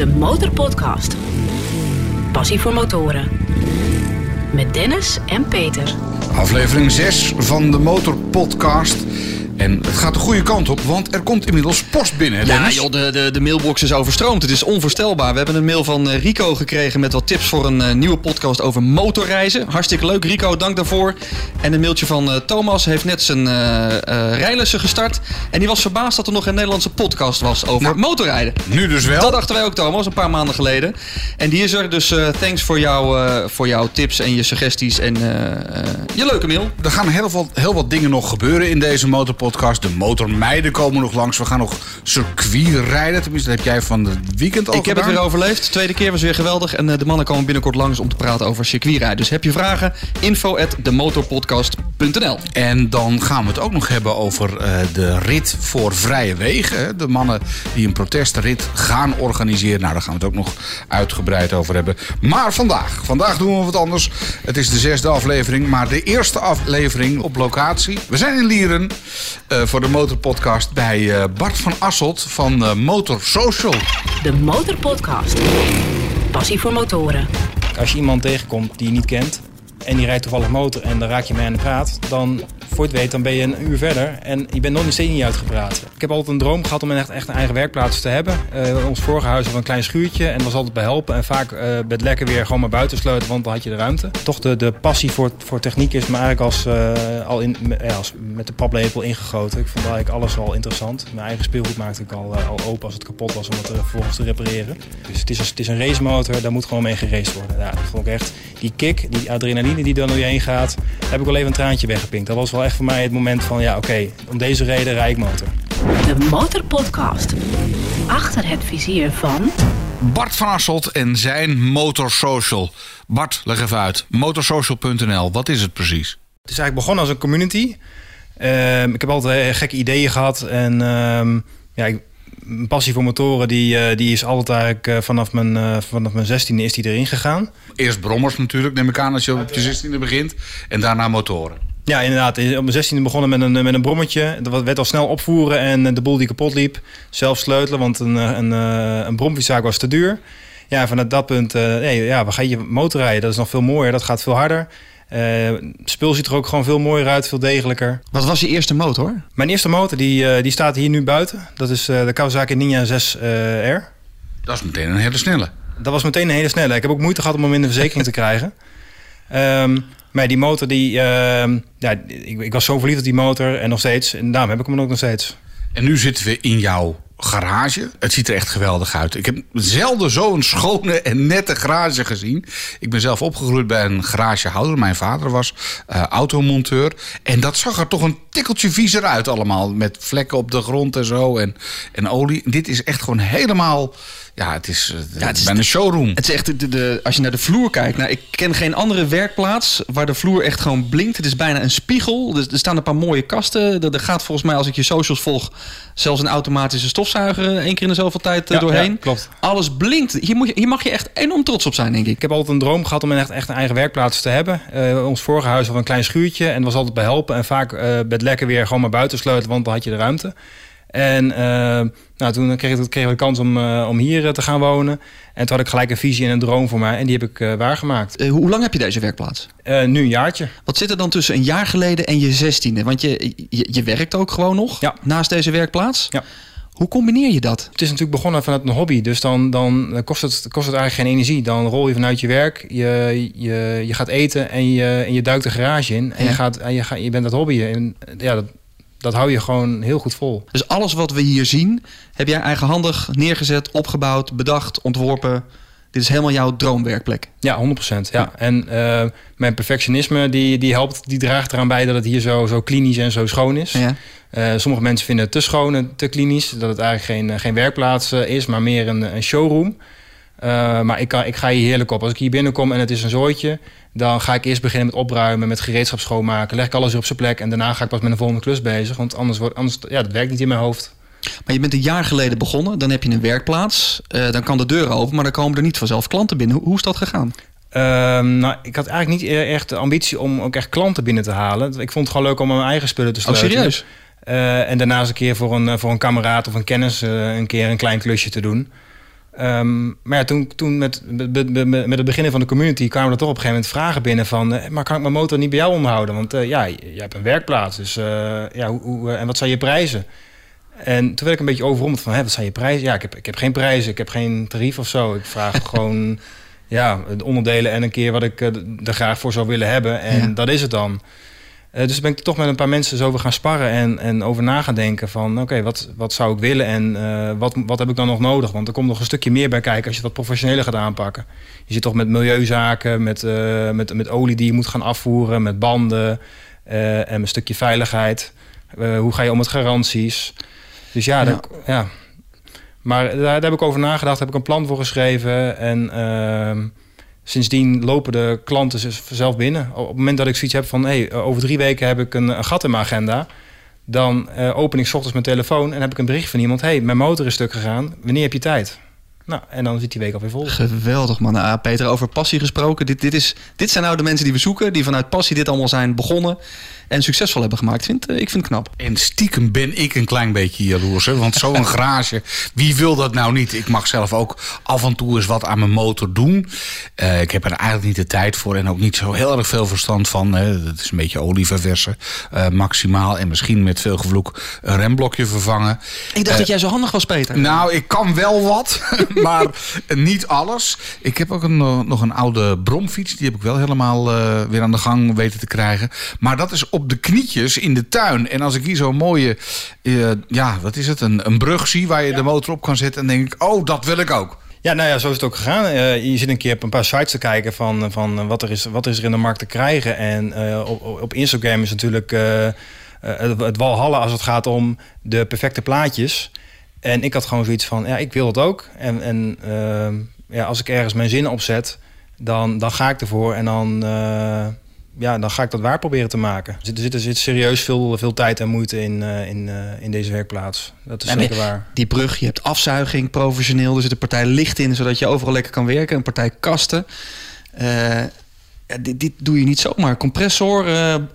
de Motorpodcast. Passie voor motoren. Met Dennis en Peter. Aflevering 6 van de Motorpodcast. En het gaat de goede kant op, want er komt inmiddels post binnen. Ja, joh, de, de, de mailbox is overstroomd. Het is onvoorstelbaar. We hebben een mail van eh, Rico gekregen met wat tips voor een eh, nieuwe podcast over motorreizen. Hartstikke leuk, Rico, dank daarvoor. En een mailtje van eh, Thomas heeft net zijn rijlessen gestart. En die was verbaasd dat er nog een Nederlandse podcast was over Nou, motorrijden. Nu dus wel. Dat dachten wij ook, Thomas, een paar maanden geleden. En die is er, dus thanks voor, jou, voor jouw tips en je suggesties en je leuke mail. Er gaan heel wat, heel wat dingen nog gebeuren in deze motorpodcast. De motormeiden komen nog langs. We gaan nog circuit rijden. Tenminste, dat heb jij van het weekend al Ik heb het weer overleefd. De tweede keer was weer geweldig. En eh, de mannen komen binnenkort langs om te praten over circuitrijden. Dus heb je vragen? Info at En dan gaan we het ook nog hebben over eh, de rit voor vrije wegen. hè. De mannen die een protestrit gaan organiseren. Nou, daar gaan we het ook nog uitgebreid over hebben. Maar vandaag, vandaag doen we wat anders. Het is de zesde aflevering, maar de eerste aflevering op locatie. We zijn in Lieren eh, voor de Motorpodcast bij eh, Bart van Asselt van eh, Motor Social. De Motorpodcast. Passie voor motoren. Als je iemand tegenkomt die je niet kent en die rijdt toevallig motor en dan raak je mee aan de praat, dan voor het weet dan ben je een uur verder en je bent nog niet steeds niet uitgepraat. Ik heb altijd een droom gehad om echt, echt een eigen werkplaats te hebben. Eh, ons vorige huis was een klein schuurtje en was altijd behelpen en vaak bij het lekker weer gewoon maar buiten sleutelen, want dan had je de ruimte. Toch de, de passie voor, voor techniek is me eigenlijk als, eh, al in, ja, als met de paplepel ingegoten. Ik vond eigenlijk alles al interessant. Mijn eigen speelgoed maakte ik al, open als het kapot was om het vervolgens te repareren. Dus het is, het is een racemotor, daar moet gewoon mee geraced worden. Ja, vond ik echt. Die kick, die adrenaline die dan door je heen gaat, heb ik wel even een traantje weggepinkt. Dat was wel echt voor mij het moment van, ja oké, om deze reden rijd ik motor. De Motorpodcast. Achter het vizier van... Bart van Asselt en zijn Motor Social. Bart, leg even uit. Motorsocial.nl, wat is het precies? Het is eigenlijk begonnen als een community. Ehm, ik heb altijd gekke ideeën gehad. En ehm, ja, ik, mijn passie voor motoren die, eh, die is altijd eigenlijk eh, vanaf mijn, eh, vanaf mijn 16e is die erin gegaan. Eerst brommers natuurlijk, neem ik aan, als je op je 16e begint. En daarna motoren. Ja, inderdaad. Op mijn 16e begonnen met een, met een brommetje. Dat werd al snel opvoeren en eh, de boel die kapot liep. Zelf sleutelen, want een, eh, een, eh, een bromfietszaak was te duur. Ja, vanuit dat punt, eh, nee, ja, waar ga je motorrijden? Dat is nog veel mooier, dat gaat veel harder. Eh, het spul ziet er ook gewoon veel mooier uit, veel degelijker. Wat was je eerste motor? Mijn eerste motor die, eh, die staat hier nu buiten. Dat is eh, de Kawasaki Ninja 6R. Dat is meteen een hele snelle. Dat was meteen een hele snelle. Ik heb ook moeite gehad om hem in de verzekering te krijgen. Ehm, maar die motor, die, ehm, ja, ik, ik was zo verliefd op die motor en nog steeds. En daarom heb ik hem ook nog steeds. En nu zitten we in jouw garage. Het ziet er echt geweldig uit. Ik heb zelden zo'n schone en nette garage gezien. Ik ben zelf opgegroeid bij een garagehouder. Mijn vader was eh, automonteur. En dat zag er toch een tikkeltje viezer uit allemaal. Met vlekken op de grond en zo. En, en olie. Dit is echt gewoon helemaal... Ja, het is, eh, Ja, het is bijna een showroom. Het is echt, de, de, als je naar de vloer kijkt, nou, ik ken geen andere werkplaats waar de vloer echt gewoon blinkt. Het is bijna een spiegel. Er, er staan een paar mooie kasten. Er, er gaat volgens mij, als ik je socials volg, zelfs een automatische stofzuiger eh, één keer in de zoveel tijd eh, Ja, doorheen. ja, klopt. Alles blinkt. Hier, moet je, hier mag je echt enorm trots op zijn, denk ik. Ik heb altijd een droom gehad om een echt, echt een eigen werkplaats te hebben. Eh, ons vorige huis was een klein schuurtje en was altijd behelpen. En vaak eh bij het lekker weer gewoon maar buiten sleutelen, want dan had je de ruimte. En eh, nou, toen kreeg ik, kregen we de kans om, eh, om hier eh, te gaan wonen. En toen had ik gelijk een visie en een droom voor mij. En die heb ik eh, waargemaakt. Hoe lang heb je deze werkplaats? Nu een jaartje. Wat zit er dan tussen een jaar geleden en je zestiende? Want je, je, je werkt ook gewoon nog Ja. naast deze werkplaats. Ja. Hoe combineer je dat? Het is natuurlijk begonnen vanuit een hobby. Dus dan, dan kost, het, kost het eigenlijk geen energie. Dan rol je vanuit je werk. Je, je, je gaat eten en je, en je duikt de garage in. En, Ja. je, gaat, en je, gaat, je bent dat hobby. En ja, dat, dat hou je gewoon heel goed vol. Dus alles wat we hier zien, heb jij eigenhandig neergezet, opgebouwd, bedacht, ontworpen. Dit is helemaal jouw droomwerkplek. Ja, 100%. Ja. En eh, mijn perfectionisme die, die helpt, die draagt eraan bij dat het hier zo, zo klinisch en zo schoon is. Ja. Eh, sommige mensen vinden het te schoon en te klinisch. Dat het eigenlijk geen, eh, geen werkplaats is, maar meer een, een showroom. Maar ik, kan, ik ga hier heerlijk op. Als ik hier binnenkom en het is een zooitje... dan ga ik eerst beginnen met opruimen, met gereedschap schoonmaken. Leg ik alles weer op zijn plek en daarna ga ik pas met een volgende klus bezig. Want anders, wordt, anders ja, dat werkt niet in mijn hoofd. Maar je bent een jaar geleden begonnen, dan heb je een werkplaats. Eh, dan kan de deur open, maar dan komen er niet vanzelf klanten binnen. Hoe, hoe is dat gegaan? Ehm, nou, ik had eigenlijk niet e- echt de ambitie om ook echt klanten binnen te halen. Ik vond het gewoon leuk om aan mijn eigen spullen te Oh, sleutelen. serieus? Eh, en daarnaast een keer voor een, eh, voor een kameraad of een kennis een keer een klein klusje te doen. Ehm, maar ja, toen, toen met, met, met, met het beginnen van de community kwamen er toch op een gegeven moment vragen binnen van... eh, maar kan ik mijn motor niet bij jou onderhouden? Want eh, ja, je hebt een werkplaats, dus eh, ja, hoe, hoe, en wat zijn je prijzen? En toen werd ik een beetje overrompeld van, hè, wat zijn je prijzen? Ja, ik heb, ik heb geen prijzen, ik heb geen tarief of zo. Ik vraag gewoon ja, de onderdelen en een keer wat ik er graag voor zou willen hebben. En Ja. dat is het dan. Eh, dus ben ik toch met een paar mensen zo over gaan sparren en, en over na gaan denken van... oké, wat, wat zou ik willen en eh, wat, wat heb ik dan nog nodig? Want er komt nog een stukje meer bij kijken als je dat professioneler gaat aanpakken. Je zit toch met milieuzaken, met, eh, met, met olie die je moet gaan afvoeren... met banden en een stukje veiligheid. Hoe ga je om met garanties? Dus ja, Ja. dat- ja. maar daar, daar heb ik over nagedacht, heb ik een plan voor geschreven. En ehm, sindsdien lopen de klanten zelf binnen. Op het moment dat ik zoiets heb van... Hey, over drie weken heb ik een, gat in mijn agenda... dan eh, open ik 's ochtends mijn telefoon en heb ik een bericht van iemand... hey, mijn motor is stuk gegaan, wanneer heb je tijd? Nou, en dan zit die week alweer vol. Geweldig man. Ah, Peter, over passie gesproken. Dit, dit, is, dit zijn nou de mensen die we zoeken. Die vanuit passie dit allemaal zijn begonnen. En succesvol hebben gemaakt. Ik vind, eh, ik vind het knap. En stiekem ben ik een klein beetje jaloers. Hè? Want zo'n garage, wie wil dat nou niet? Ik mag zelf ook af en toe eens wat aan mijn motor doen. Eh, ik heb er eigenlijk niet de tijd voor en ook niet zo heel erg veel verstand van. Hè? Dat is een beetje olie verversen, eh, maximaal. En misschien met veel gevloek een remblokje vervangen. Ik dacht dat jij zo handig was, Peter. Nou, ik kan wel wat, maar niet alles. Ik heb ook een, eh, nog een oude bromfiets. Die heb ik wel helemaal eh, weer aan de gang weten te krijgen. Maar dat is op de knietjes in de tuin. En als ik hier zo'n mooie, eh, ja, wat is het? Een, een brug zie waar je de motor op kan zetten. Dan denk ik, oh, dat wil ik ook. Ja, nou ja, zo is het ook gegaan. Je zit een keer op een paar sites te kijken van, van wat, er is, wat is er in de markt te krijgen. En op, op Instagram is natuurlijk het, het walhalla als het gaat om de perfecte plaatjes. En ik had gewoon zoiets van, ja, ik wil dat ook. En, en ehm, ja, als ik ergens mijn zin opzet, dan, dan ga ik ervoor. En dan, eh, ja, dan ga ik dat waar proberen te maken. Er zit, er zit, er zit serieus veel, veel tijd en moeite in, eh, in, eh, in deze werkplaats. Dat is zeker waar. Die brug, je hebt afzuiging, professioneel. Er zit een partij licht in, zodat je overal lekker kan werken. Een partij kasten. Dit, dit doe je niet zomaar. Compressor,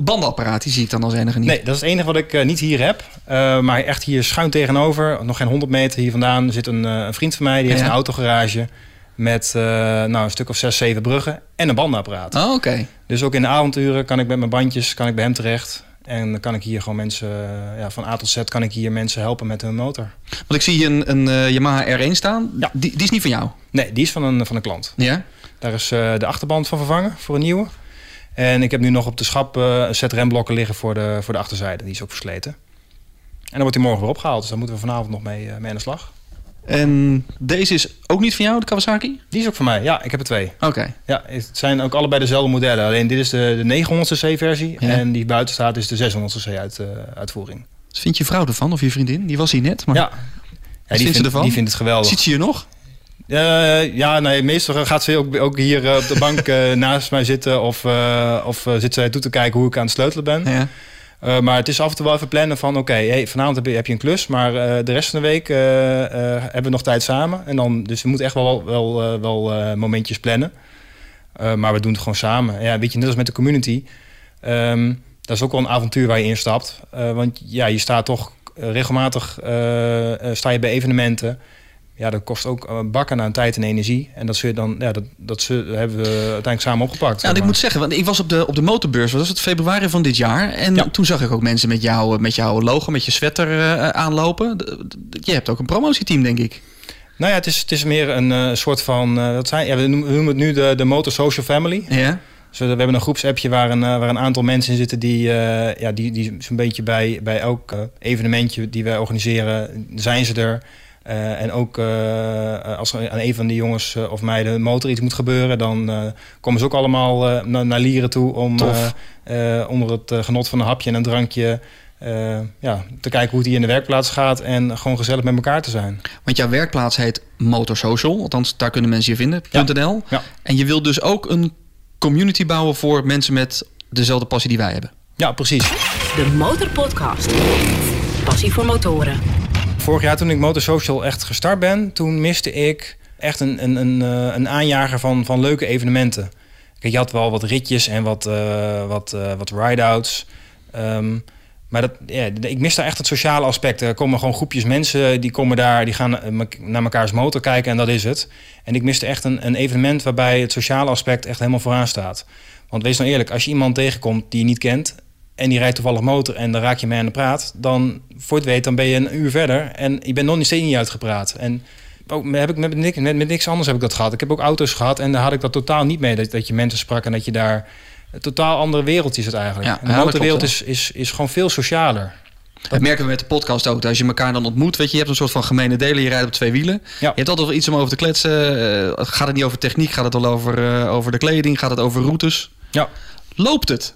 bandenapparaat, die zie ik dan als enige niet. Nee, dat is het enige wat ik eh, niet hier heb. Eh, maar echt hier schuin tegenover, nog geen 100 meter hier vandaan, zit een, een vriend van mij. Die heeft Ja. een autogarage met nou, een stuk of zes, zeven bruggen en een bandenapparaat. Oh, oké. Dus ook in de avonturen kan ik met mijn bandjes kan ik bij hem terecht. En dan kan ik hier gewoon mensen, ja, van A tot Z kan ik hier mensen helpen met hun motor. Want ik zie hier een, een Yamaha R1 staan. Ja. Die, die is niet van jou. Nee, die is van een, van een klant. Ja? Daar is eh, de achterband van vervangen voor een nieuwe. En ik heb nu nog op de schap eh, een set remblokken liggen voor de, voor de achterzijde. Die is ook versleten. En dan wordt hij morgen weer opgehaald. Dus daar moeten we vanavond nog mee, eh, mee aan de slag. En deze is ook niet van jou, de Kawasaki? Die is ook voor mij. Ja, ik heb er twee. Oké. Ja, het zijn ook allebei dezelfde modellen. Alleen dit is de, de 900cc versie. Ja. En die buiten staat is de 600cc uit, eh, uitvoering. Dus vind je vrouw ervan of je vriendin? Die was hier net. Maar Ja. Ja, die, vindt ze ervan? die vindt het geweldig. Ziet ze je nog? Eh, ja, nee, meestal gaat ze ook, ook hier eh, op de bank eh, naast mij zitten. Of, of zit zij toe te kijken hoe ik aan het sleutelen ben. Ja. Maar het is af en toe wel even plannen van... oké, hey, vanavond heb je, heb je een klus... maar de rest van de week hebben we nog tijd samen. En dan, dus we moeten echt wel, wel, wel momentjes plannen. Maar we doen het gewoon samen. Ja, weet je, net als met de community... ehm, dat is ook wel een avontuur waar je instapt. Want ja, je staat toch regelmatig... sta je bij evenementen... Ja, dat kost ook eh, bakken aan tijd en energie. En dat, je dan, ja, dat, dat zul- hebben we uiteindelijk samen opgepakt. Nou, zeg ik moet zeggen, want ik was op de, op de motorbeurs, was het, februari van dit jaar. En Ja. toen zag ik ook mensen met, jou, met jouw logo, met je sweater eh, aanlopen. Je hebt ook een promotieteam, denk ik. Nou ja, het is, het is meer een eh, soort van... eh, wat zijn, ja, we, noemen, het nu de, de Motor Social Family. Ja? Dus we, we hebben een groepsappje waar een, eh, waar een aantal mensen in zitten... die, eh, ja, die, die zo'n beetje bij, bij elk eh, evenementje die wij organiseren... zijn ze er. Eh, en ook eh, als er aan een van die jongens of meiden een motor iets moet gebeuren... dan eh, komen ze ook allemaal eh, naar, naar Lieren toe... om eh, eh, onder het genot van een hapje en een drankje... eh, ja, te kijken hoe het hier in de werkplaats gaat... en gewoon gezellig met elkaar te zijn. Want jouw werkplaats heet Motor Social. Althans, daar kunnen mensen je vinden. Ja. .nl. Ja. En je wilt dus ook een community bouwen voor mensen met dezelfde passie die wij hebben. Ja, precies. De Motorpodcast. Passie voor motoren. Vorig jaar toen ik Motorsocial echt gestart ben, toen miste ik echt een, een, een, eh, een aanjager van, van leuke evenementen. Je had wel wat ritjes en wat, eh wat, eh wat ride-outs. Ehm, Maar dat, ja, ik mis daar echt het sociale aspect. Er komen gewoon groepjes mensen die komen daar, die gaan naar mekaars motor kijken en dat is het. En ik miste echt een, een evenement waarbij het sociale aspect echt helemaal vooraan staat. Want wees nou eerlijk, als je iemand tegenkomt die je niet kent en die rijdt toevallig motor en dan raak je mee aan de praat, dan voor het weet dan ben je een uur verder en je bent nog niet steeds niet uitgepraat. En ook, heb ik met, niks, met, met niks anders heb ik dat gehad. Ik heb ook auto's gehad en daar had ik dat totaal niet mee. Dat, dat je mensen sprak en dat je daar... Een totaal andere wereld is het eigenlijk. Ja, en de motorwereld is, is, is gewoon veel socialer. Dat merken we met de podcast ook. Als je elkaar dan ontmoet, weet je, je hebt een soort van gemene delen. Je rijdt op twee wielen. Ja. Je hebt altijd wel iets om over te kletsen. Eh, gaat het niet over techniek? Gaat het wel over, eh, over de kleding? Gaat het over routes? Ja. Loopt het?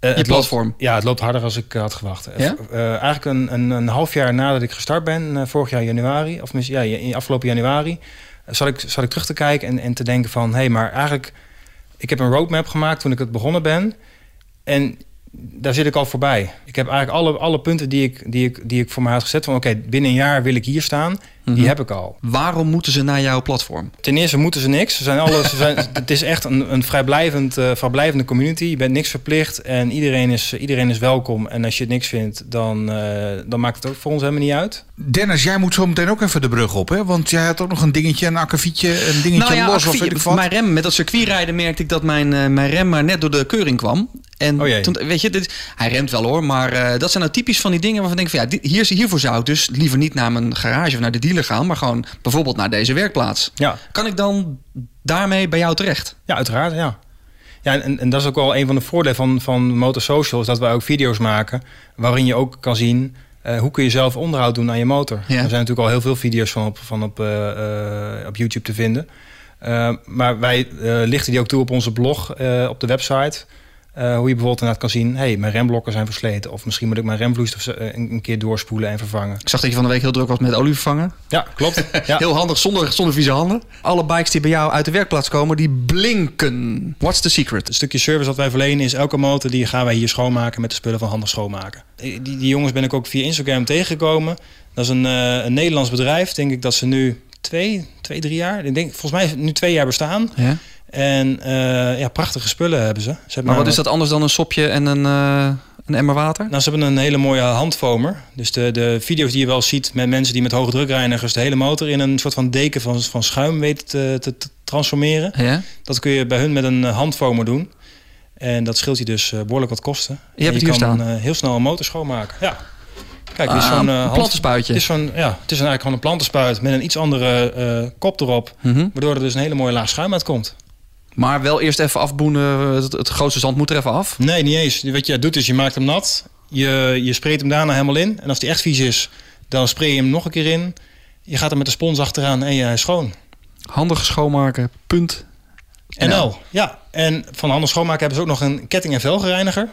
Eh, het platform. Loopt, ja, het loopt harder als ik eh, had verwacht. Eh, Ja? eh, eigenlijk een, een, een half jaar nadat ik gestart ben, vorig jaar januari, of ja, in afgelopen januari, zat, ik, zat ik terug te kijken en, en te denken van, hé, hey, maar eigenlijk, ik heb een roadmap gemaakt toen ik het begonnen ben. En daar zit ik al voorbij. Ik heb eigenlijk alle, alle punten die ik, die, ik, die ik voor mij had gezet van, oké, binnen een jaar wil ik hier staan, Mhm. die heb ik al. Waarom moeten ze naar jouw platform? Ten eerste moeten ze niks. Ze zijn alles, ze zijn, het is echt een, een vrijblijvend, eh, vrijblijvende community. Je bent niks verplicht en iedereen is, iedereen is welkom. En als je het niks vindt, dan, eh, dan maakt het ook voor ons helemaal niet uit. Dennis, jij moet zo meteen ook even de brug op, hè? Want jij had ook nog een dingetje, een akkefietje, een dingetje los of weet ik wat. mijn rem, met dat circuitrijden merkte ik dat mijn, eh, mijn rem maar net door de keuring kwam. En Oh toen, weet je, dit, hij remt wel hoor, maar eh, dat zijn nou typisch van die dingen waarvan ik denk van ja, dit, hier, hiervoor zou ik dus liever niet naar mijn garage of naar de dealer gaan, maar gewoon bijvoorbeeld naar deze werkplaats. Ja, Kan ik dan daarmee bij jou terecht? ja uiteraard, ja. Ja, en, en dat is ook wel een van de voordelen van, van Motor Social... is dat wij ook video's maken waarin je ook kan zien... eh, hoe kun je zelf onderhoud doen aan je motor. Ja. Er zijn natuurlijk al heel veel video's van op, van op, eh, eh, op YouTube te vinden. Maar wij lichten die ook toe op onze blog, op de website... Eh, hoe je bijvoorbeeld inderdaad kan zien... hey, mijn remblokken zijn versleten. Of misschien moet ik mijn remvloeistof eh, een, een keer doorspoelen en vervangen. Ik zag dat je van de week heel druk was met olie vervangen. Ja, klopt. Ja. Heel handig, zonder, zonder vieze handen. Alle bikes die bij jou uit de werkplaats komen, die blinken. What's the secret? Het stukje service dat wij verlenen is elke motor die gaan wij hier schoonmaken met de spullen van handig schoonmaken. Die, die jongens ben ik ook via Instagram tegengekomen. Dat is een, eh, een Nederlands bedrijf. Denk ik dat ze nu twee, twee, drie jaar. Ik denk volgens mij nu twee jaar bestaan. Ja. En eh, ja, prachtige spullen hebben ze. ze hebben Maar wat is dat anders dan een sopje en een, eh, een emmer water? Nou, ze hebben een hele mooie handfoamer. Dus de, de video's die je wel ziet met mensen die met hoge drukreinigers de hele motor in een soort van deken van, van schuim weten te, te, te transformeren. Ja? Dat kun je bij hun met een eh, handfoamer doen. En dat scheelt je dus eh, behoorlijk wat kosten. Je hebt het hier kan staan. heel snel een motor schoonmaken. Ja. Kijk, dit is Ah, zo'n plantenspuitje. Het is, zo'n, ja, het is eigenlijk gewoon een plantenspuit met een iets andere kop erop. Mhm. Waardoor er dus een hele mooie laag schuim uitkomt. Maar wel eerst even afboenen. Het, het grootste zand moet er even af. Nee, niet eens. Wat je doet is je maakt hem nat. Je, je spreekt hem daarna helemaal in. En als die echt vies is, dan spray je hem nog een keer in. Je gaat er met de spons achteraan en hij is schoon. Handig schoonmaken. Punt. NL. Ja, en van Handel Schoonmaken hebben ze ook nog een ketting- en velgereiniger.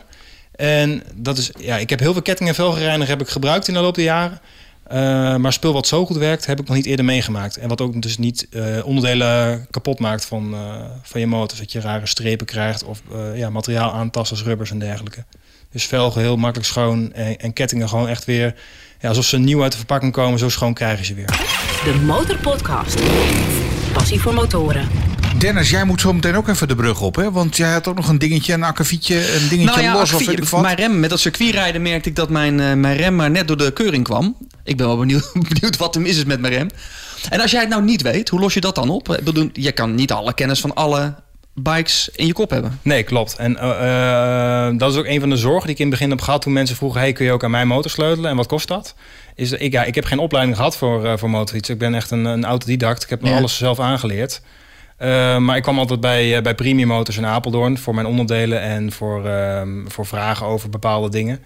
En dat is, ja, ik heb heel veel ketting- en velgereiniger heb ik gebruikt in de loop der jaren. Eh, maar spul wat zo goed werkt, heb ik nog niet eerder meegemaakt. En wat ook dus niet eh, onderdelen kapot maakt van, eh, van je motor. Dat je rare strepen krijgt of ja, materiaal aantast als rubbers en dergelijke. Dus velgen heel makkelijk schoon en, en kettingen gewoon echt weer... Ja, alsof ze nieuw uit de verpakking komen, zo schoon krijgen ze weer. De Motorpodcast. Passie voor motoren. Dennis, jij moet zo meteen ook even de brug op, hè? Want jij had ook nog een dingetje, een akkefietje, een dingetje Nou ja, los of weet ik wat. mijn rem, met dat circuitrijden merkte ik dat mijn, eh, mijn rem maar net door de keuring kwam. Ik ben wel benieuwd, benieuwd wat er mis is met mijn rem. En als jij het nou niet weet, hoe los je dat dan op? Ik bedoel, je kan niet alle kennis van alle bikes in je kop hebben. Nee, klopt. En eh, eh, dat is ook een van de zorgen die ik in het begin heb gehad toen mensen vroegen: hey, kun je ook aan mijn motor sleutelen? En wat kost dat? Is ik, ja, ik heb geen opleiding gehad voor, eh voor motorfietsen. Ik ben echt een, een autodidact. Ik heb me Ja. alles zelf aangeleerd. Eh, maar ik kwam altijd bij, eh, bij Premium Motors in Apeldoorn voor mijn onderdelen en voor, ehm, voor vragen over bepaalde dingen.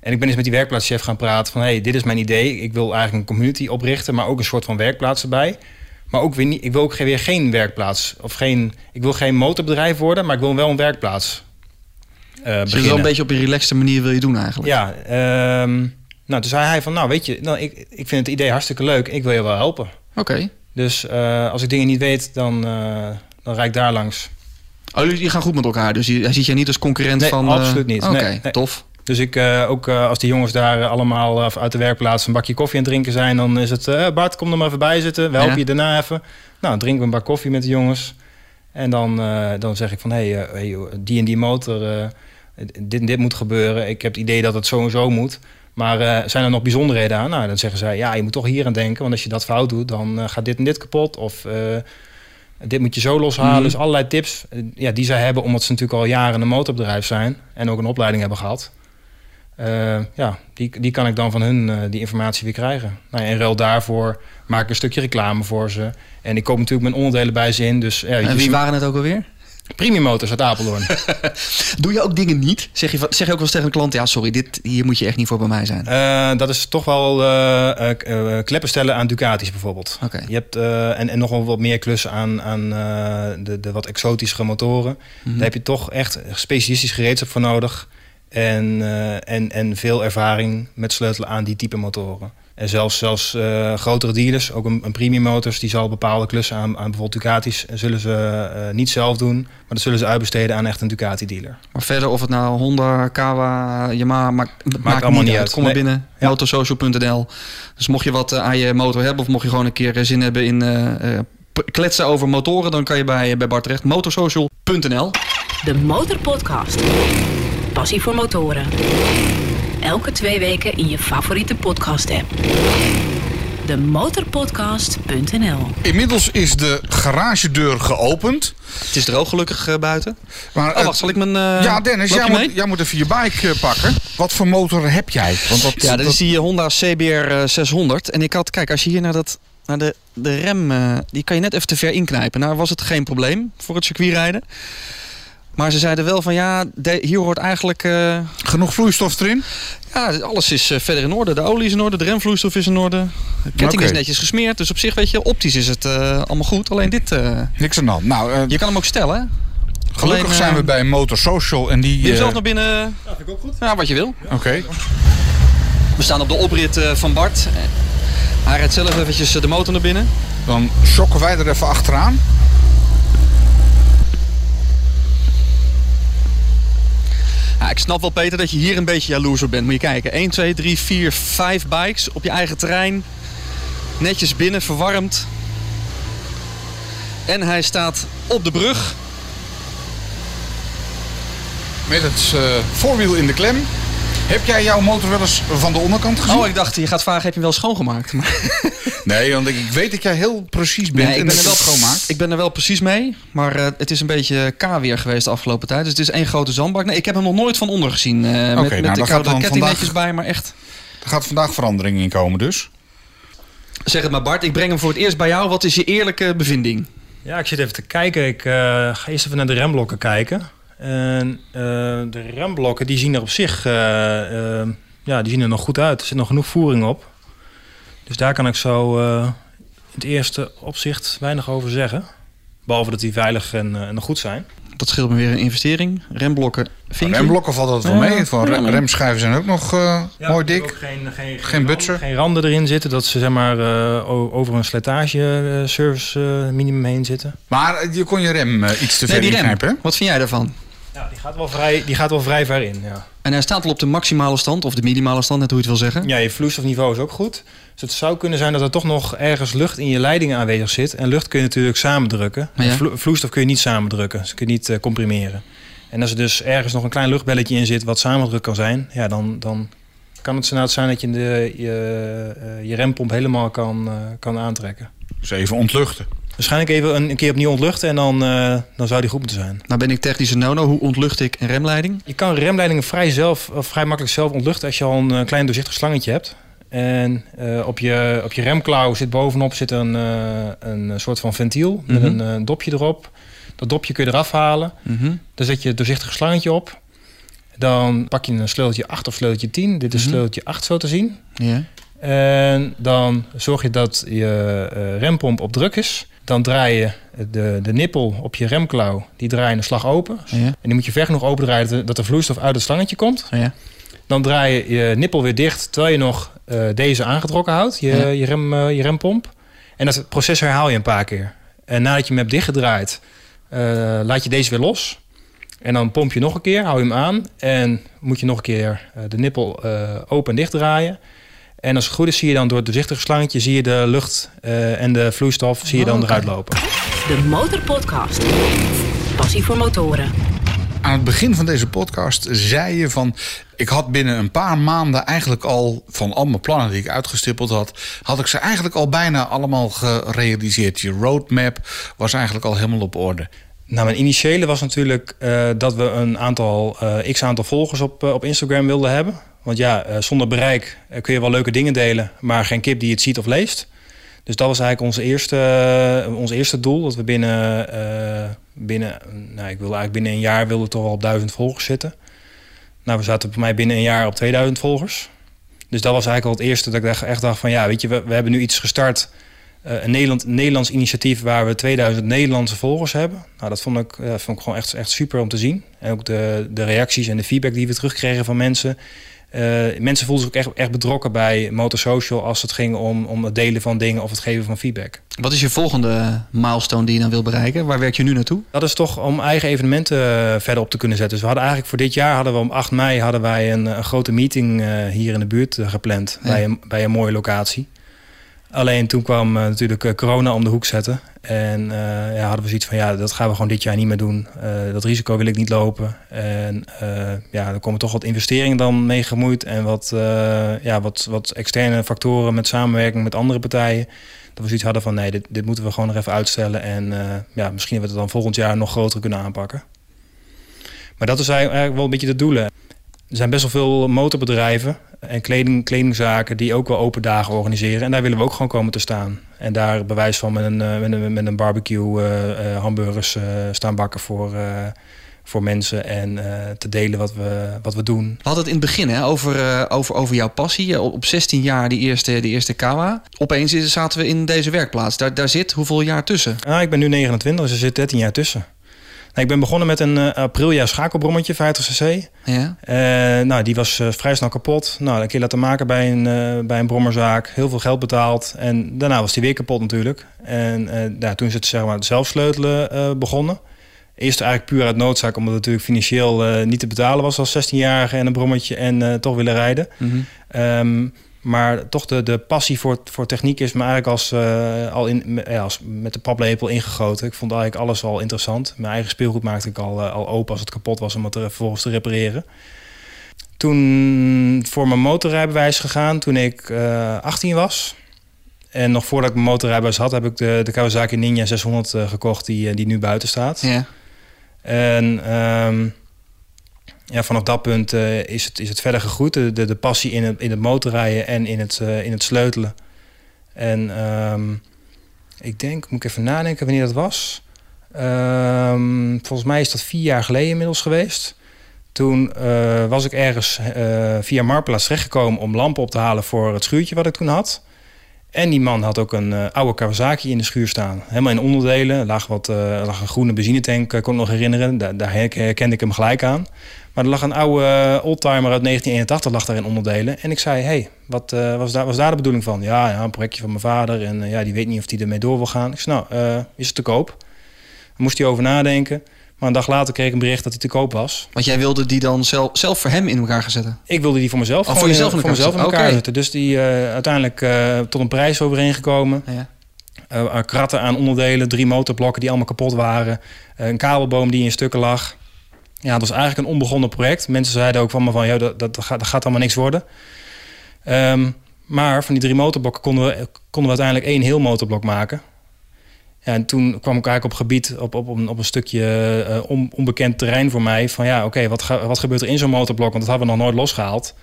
En ik ben eens met die werkplaatschef gaan praten van... hey, dit is mijn idee. Ik wil eigenlijk een community oprichten, maar ook een soort van werkplaats erbij. Maar ook weer niet, ik wil ook geen- weer geen werkplaats. Of geen, ik wil geen motorbedrijf worden, maar ik wil wel een werkplaats eh Dus je het wel beginnen. een beetje op een relaxte manier wil je doen eigenlijk. Ja, ehm, nou, toen zei hij van... Nou, weet je, nou, ik, ik vind het idee hartstikke leuk. Ik wil je wel helpen. Oké. Dus eh, als ik dingen niet weet, dan, eh dan rijd ik daar langs. Oh, jullie die gaan goed met elkaar, dus je- hij ziet je niet als concurrent Nee, van... eh, absoluut niet. Oké, Nee, nee. tof. Dus ik, ook als die jongens daar allemaal uit de werkplaats een bakje koffie aan het drinken zijn, dan is het Bart, kom er maar even bij zitten. We helpen Ja. je daarna even. Nou, drinken we een bak koffie met de jongens. En dan, dan zeg ik van, hé, hey, die en die motor, dit, dit moet gebeuren. Ik heb het idee dat het zo en zo moet. Maar eh, zijn er nog bijzonderheden aan? Nou, dan zeggen zij, ja, je moet toch hier aan denken. Want als je dat fout doet, dan eh, gaat dit en dit kapot. Of eh, dit moet je zo loshalen. Mhm. Dus allerlei tips ja, die zij hebben, omdat ze natuurlijk al jaren een motorbedrijf zijn. En ook een opleiding hebben gehad. Eh, ja, die, die kan ik dan van hun die informatie weer krijgen. Nou, ja, in ruil daarvoor maak ik een stukje reclame voor ze. En ik koop natuurlijk mijn onderdelen bij ze in. Dus ja, En wie waren het ook alweer? Premium Motors uit Apeldoorn. Doe je ook dingen niet? Zeg je, zeg je ook wel eens tegen een klant, ja sorry, dit, hier moet je echt niet voor bij mij zijn. Eh, dat is toch wel eh, kleppen stellen aan Ducatis bijvoorbeeld. Je hebt, en, en nog wel wat meer klussen aan, aan de, de wat exotischere motoren. Mhm. Daar heb je toch echt specialistisch gereedschap voor nodig. En, en, en veel ervaring met sleutelen aan die type motoren. En zelfs, zelfs eh, grotere dealers, ook een, een premium motors, die zal bepaalde klussen aan, aan bijvoorbeeld Ducatis, zullen ze eh, niet zelf doen, maar dat zullen ze uitbesteden aan echt een Ducati dealer. Maar verder, of het nou Honda, Kawa, Yamaha, maakt, maakt, allemaal niet uit. uit. Kom maar Nee. binnen, Ja. motorsocial.nl. Dus mocht je wat eh, aan je motor hebben... of mocht je gewoon een keer eh, zin hebben in eh, eh, kletsen over motoren... dan kan je bij, bij Bart terecht. Motorsocial.nl. De Motorpodcast. Passie voor motoren. Elke twee weken in je favoriete podcast-app. De Motorpodcast.nl Inmiddels is de garagedeur geopend. Het is droog gelukkig eh, buiten. Maar, Oh, wacht, zal ik mijn... eh, ja, Dennis, jij moet, jij moet even je bike eh, pakken. Wat voor motor heb jij? Want dat, Ja, dat is die Honda CBR eh, 600. En ik had, kijk, als je hier naar, dat, naar de, de rem, die kan je net even te ver inknijpen. Nou was het geen probleem voor het circuitrijden. Maar ze zeiden wel van ja, de- hier hoort eigenlijk... eh, genoeg vloeistof erin? ja, alles is eh, verder in orde. De olie is in orde, de remvloeistof is in orde. De ketting is netjes gesmeerd. Dus op zich, weet je, optisch is het eh, allemaal goed. Alleen dit, eh, Niks aan de hand. Nou, je kan hem ook stellen. hè? gelukkig alleen, zijn we bij Motor Social en die... Wil je zelf naar binnen? Ja, vind ik ook goed. Ja, wat je wil. Oké. We staan op de oprit eh, van Bart. Hij rijdt zelf eventjes de motor naar binnen. Dan shocken wij er even achteraan. Ik snap wel, Peter, dat je hier een beetje jaloers op bent. Moet je kijken. 1, 2, 3, 4, 5 bikes op je eigen terrein. Netjes binnen, verwarmd. En hij staat op de brug. Met het eh, voorwiel in de klem. Heb jij jouw motor wel eens van de onderkant gezien? Oh, ik dacht, je gaat vragen, heb je hem wel schoongemaakt? Nee, want ik weet dat jij heel precies bent Nee, en ik dat ben je er het wel- schoonmaakt. ik ben er wel precies mee. Maar eh, het is een beetje K-weer geweest de afgelopen tijd. Dus het is één grote zandbak. Nee, ik heb hem nog nooit van onder gezien. eh, met nou, met de koude ketting vandaag- netjes bij, maar echt... Er gaat vandaag verandering in komen dus. Zeg het maar Bart, ik breng hem voor het eerst bij jou. Wat is je eerlijke bevinding? Ja, ik zit even te kijken. Ik eh, ga eerst even naar de remblokken kijken. En eh, de remblokken die zien er op zich eh, eh, ja, die zien er nog goed uit. Er zit nog genoeg voering op. Dus daar kan ik zo eh, in het eerste opzicht weinig over zeggen. Behalve dat die veilig en, en nog goed zijn. Dat scheelt me weer een investering. Remblokken, vinkje. Remblokken valt dat wel mee. Van remschijven zijn ook nog eh, mooi dik. ook Geen, geen, Geen butser. randen- Geen randen erin zitten. Dat ze zeg maar eh, over een slijtage service eh, minimum heen zitten. Maar je kon je rem iets te Nee, ver ingrijpen? Wat vind jij daarvan? Ja, die gaat wel vrij, die gaat wel vrij ver in. Ja. En hij staat al op de maximale stand, of de minimale stand, net hoe je het wil zeggen. Ja, je vloeistofniveau is ook goed. Dus het zou kunnen zijn dat er toch nog ergens lucht in je leidingen aanwezig zit. En lucht kun je natuurlijk samendrukken. Ja. Vlo- vloeistof kun je niet samendrukken. Dus kun je niet eh, comprimeren. En als er dus ergens nog een klein luchtbelletje in zit wat samendrukt kan zijn, ja, dan, dan kan het zo nou zijn dat je de, je, eh, je rempomp helemaal kan, eh, kan aantrekken. Dus even ontluchten. Waarschijnlijk even een, een keer opnieuw ontluchten en dan, eh, dan zou die goed moeten zijn. Nou ben ik technische nono. Hoe ontlucht ik een remleiding? Je kan remleidingen vrij, zelf, of vrij makkelijk zelf ontluchten als je al een eh, klein doorzichtig slangetje hebt. En eh, op, je, op je remklauw zit bovenop zit een, eh, een soort van ventiel met Mhm. een eh, dopje erop. Dat dopje kun je eraf halen. Mhm. Daar zet je het doorzichtige slangetje op. Dan pak je een sleuteltje 8 of sleuteltje 10. Dit is Mhm. sleuteltje 8 zo te zien. Ja. En dan zorg je dat je eh, rempomp op druk is. Dan draai je de, de nippel op je remklauw. Die draai je een slag open. Ja. En die moet je ver genoeg open draaien dat de- dat de vloeistof uit het slangetje komt. Ja. Dan draai je je nippel weer dicht terwijl je nog eh, deze aangetrokken houdt, je, Ja. je, rem, eh, je rempomp. En dat proces herhaal je een paar keer. En nadat je hem hebt dichtgedraaid, eh, laat je deze weer los. En dan pomp je nog een keer, hou je hem aan. En moet je nog een keer de nippel open en dicht draaien. En als het goed is, zie je dan door het doorzichtige slangetje... zie je de lucht eh, en de vloeistof zie je dan Oh, eruit lopen. De Motorpodcast. Passie voor motoren. Aan het begin van deze podcast zei je van... ik had binnen een paar maanden eigenlijk al... van al mijn plannen die ik uitgestippeld had... had ik ze eigenlijk al bijna allemaal gerealiseerd. Je roadmap was eigenlijk al helemaal op orde. Nou, mijn initiële was natuurlijk uh, dat we een aantal, uh, x-aantal volgers op, uh, op Instagram wilden hebben. Want ja, zonder bereik kun je wel leuke dingen delen... maar geen kip die het ziet of leest... Dus dat was eigenlijk onze eerste, ons eerste doel. Dat we binnen, binnen nou, ik wilde eigenlijk binnen een jaar wilde toch al op duizend volgers zitten. Nou, we zaten bij mij binnen een jaar op 2000 volgers. Dus dat was eigenlijk al het eerste dat ik echt dacht van ja, weet je, we, hebben nu iets gestart. Een Nederland, Nederlands initiatief waar we 2000 Nederlandse volgers hebben. Nou, dat vond ik, vond ik gewoon echt, echt super om te zien. En ook de, de reacties en de feedback die we terugkregen van mensen. Uh, mensen voelden zich ook echt, echt betrokken bij Motorsocial als het ging om, om het delen van dingen of het geven van feedback. Wat is je volgende milestone die je dan wil bereiken? Waar werk je nu naartoe? Dat is toch om eigen evenementen uh, verder op te kunnen zetten. Dus we hadden eigenlijk voor dit jaar hadden we om 8 mei hadden wij een, een grote meeting hier in de buurt gepland ja. bij, een, bij een mooie locatie. Alleen toen kwam uh, natuurlijk uh, corona om de hoek zetten. En uh, ja, hadden we zoiets van, ja, dat gaan we gewoon dit jaar niet meer doen. dat risico wil ik niet lopen. En ja, er komen toch wat investeringen dan mee gemoeid. En wat, ja, wat, wat externe factoren met samenwerking met andere partijen. Dat we zoiets hadden van, nee, dit, dit moeten we gewoon nog even uitstellen. En ja, misschien hebben we het dan volgend jaar nog groter kunnen aanpakken. Maar dat is eigenlijk wel een beetje de doelen. Er zijn best wel veel motorbedrijven en kleding, kledingzaken die ook wel open dagen organiseren. En daar willen we ook gewoon komen te staan. En daar bewijs van met een, met een, met een barbecue uh, hamburgers uh, staan bakken voor, voor mensen. En te delen wat we, wat we doen. We hadden het in het begin hè, over, over, over jouw passie. Op 16 jaar die eerste, die eerste Kawa. Opeens zaten we in deze werkplaats. Daar, daar zit hoeveel jaar tussen? Ah, ik ben nu 29, dus er zit 13 jaar tussen. Nou, ik ben begonnen met een uh, Aprilia schakelbrommetje, 50cc. Ja. Uh, nou, die was uh, vrij snel kapot. Nou, een keer laten maken bij een, bij een brommerzaak. Heel veel geld betaald. En daarna was die weer kapot natuurlijk. En ja, toen is het zeg maar, het zelfsleutelen begonnen. Eerst eigenlijk puur uit noodzaak, omdat het natuurlijk financieel niet te betalen was als 16-jarige en een brommetje en toch willen rijden. Mm -hmm. um, maar toch de, de passie voor, voor techniek is me eigenlijk als, uh, al in, ja, als met de paplepel ingegoten. Ik vond eigenlijk alles al interessant. Mijn eigen speelgoed maakte ik al, uh, al open als het kapot was om het er vervolgens te repareren. Toen voor mijn motorrijbewijs gegaan toen ik uh, 18 was. En nog voordat ik mijn motorrijbewijs had, heb ik de, de Kawasaki Ninja 600 gekocht die, die nu buiten staat. Ja. En... Um, ja, vanaf dat punt uh, is, het, is het verder gegroeid. De, de, passie in het, in het motorrijden en in het, uh, in het sleutelen. En um, ik denk, moet ik even nadenken wanneer dat was. Um, volgens mij is dat vier jaar geleden inmiddels geweest. Toen uh, was ik ergens via Marpelaars terechtgekomen om lampen op te halen voor het schuurtje wat ik toen had. En die man had ook een uh, oude Kawasaki in de schuur staan. Helemaal in onderdelen. Er lag, wat, uh, lag een groene benzinetank, kon ik nog herinneren. Daar, herkende ik hem gelijk aan. Maar er lag een oude oldtimer uit 1981 lag daar in onderdelen. En ik zei, hey, wat was, daar, was daar de bedoeling van? Ja, ja een projectje van mijn vader. En ja, die weet niet of hij ermee door wil gaan. Ik zei, nou, is het te koop? Moest hij over nadenken. Maar een dag later kreeg ik een bericht dat hij te koop was. Want jij wilde die dan zelf, zelf voor hem in elkaar gaan zetten? Ik wilde die voor mezelf, oh, voor jezelf in voor mezelf in elkaar okay. zetten. Dus die uh, uiteindelijk uh, tot een prijs overeengekomen. Ja. Uh, kratten aan onderdelen, drie motorblokken die allemaal kapot waren. een kabelboom die in stukken lag. Ja, dat was eigenlijk een onbegonnen project. Mensen zeiden ook van me van, ja, dat, dat, gaat, dat gaat allemaal niks worden. Um, maar van die drie motorblokken konden we, konden we uiteindelijk één heel motorblok maken. En toen kwam ik eigenlijk op gebied, op, op, op een stukje uh, on, onbekend terrein voor mij. Van ja, oké, wat, wat gebeurt er in zo'n motorblok? Want dat hadden we nog nooit losgehaald.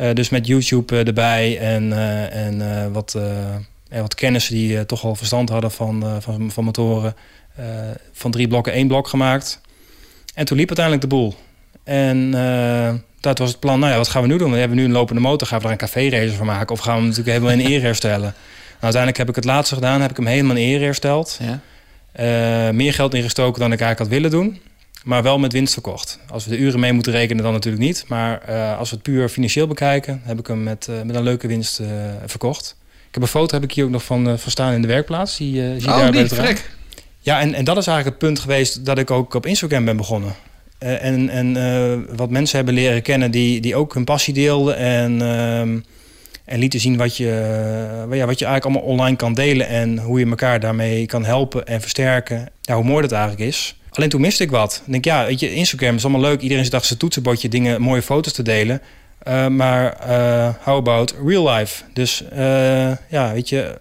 Uh, dus met YouTube uh, erbij en, en wat, wat kennissen die toch al verstand hadden van, van, van motoren. van drie blokken één blok gemaakt. En toen liep uiteindelijk de boel. En dat was het plan, nou ja, wat gaan we nu doen? We hebben nu een lopende motor, gaan we er een café-racer van maken? Of gaan we hem natuurlijk helemaal in eer herstellen? Nou, uiteindelijk heb ik het laatste gedaan, heb ik hem helemaal in ere hersteld. Ja. Uh, meer geld ingestoken dan ik eigenlijk had willen doen. Maar wel met winst verkocht. Als we de uren mee moeten rekenen, dan natuurlijk niet. Maar uh, als we het puur financieel bekijken, heb ik hem met, uh, met een leuke winst verkocht. Ik heb een foto heb ik hier ook nog van, van staan in de werkplaats. Die, zie je oh, daar niet, vrek. Ja, en, en dat is eigenlijk het punt geweest dat ik ook op Instagram ben begonnen. en en wat mensen hebben leren kennen die, die ook hun passie deelden. En ehm, en lieten zien wat je, ja, wat je eigenlijk allemaal online kan delen en hoe je elkaar daarmee kan helpen en versterken. Ja, hoe mooi dat eigenlijk is. Alleen toen miste ik wat. Ik denk, ja, weet je, Instagram is allemaal leuk. Iedereen zit achter zijn toetsenbordje dingen, mooie foto's te delen. Uh, maar uh, how about real life? Dus ja, weet je,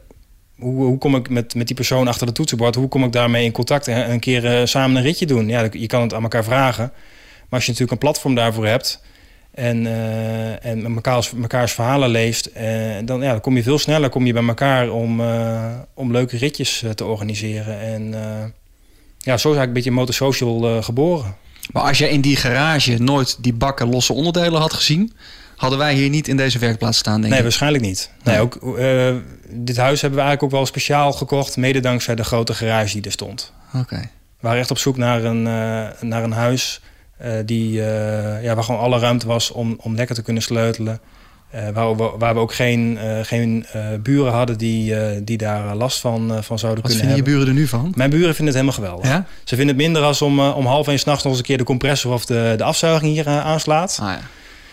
hoe, hoe, kom ik met, met die persoon achter de toetsenbord... hoe kom ik daarmee in contact en een keer samen een ritje doen? Ja, je kan het aan elkaar vragen. Maar als je natuurlijk een platform daarvoor hebt... en, uh, en mekaars, mekaars verhalen leest... Uh, dan, ja, dan kom je veel sneller kom je bij elkaar om, uh, om leuke ritjes te organiseren. En ja, zo is eigenlijk een beetje Motosocial geboren. Maar als je in die garage nooit die bakken losse onderdelen had gezien... hadden wij hier niet in deze werkplaats staan, denk nee, ik. waarschijnlijk niet. Nee, nee ook, dit huis hebben we eigenlijk ook wel speciaal gekocht... mede dankzij de grote garage die er stond. Oké. Okay. We waren echt op zoek naar een, naar een huis... Uh, die, uh, ja, waar gewoon alle ruimte was om, om lekker te kunnen sleutelen. Uh, waar, we, waar we ook geen, geen buren hadden die, die daar last van, van zouden Wat kunnen vinden hebben. je buren er nu van? Mijn buren vinden het helemaal geweldig. Ja? Ze vinden het minder als om, om half één s'nachts nog eens een keer de compressor of de, de afzuiging hier aanslaat. Ah, ja.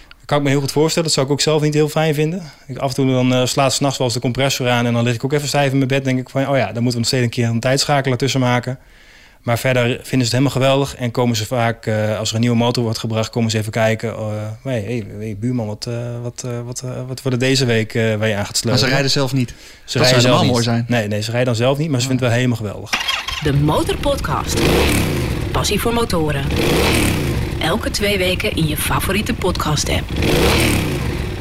Dat kan ik me heel goed voorstellen. Dat zou ik ook zelf niet heel fijn vinden. Ik, af en toe dan slaat s'nachts wel eens de compressor aan en dan lig ik ook even stijf in mijn bed. denk ik van, oh ja, dan moeten we nog steeds een keer een tijdschakelaar tussen maken. Maar verder vinden ze het helemaal geweldig en komen ze vaak, uh, als er een nieuwe motor wordt gebracht, komen ze even kijken. Uh, hey, hey, hey, buurman, wat, uh, wat, wat, wat wordt er deze week waar je aan gaat sleutelen? Maar ze rijden zelf niet. Ze dat rijden zou zelf mooi niet. zijn. Nee, nee, ze rijden dan zelf niet, maar ze vinden het wel helemaal geweldig. De Motorpodcast. Passie voor motoren. Elke twee weken in je favoriete podcast-app.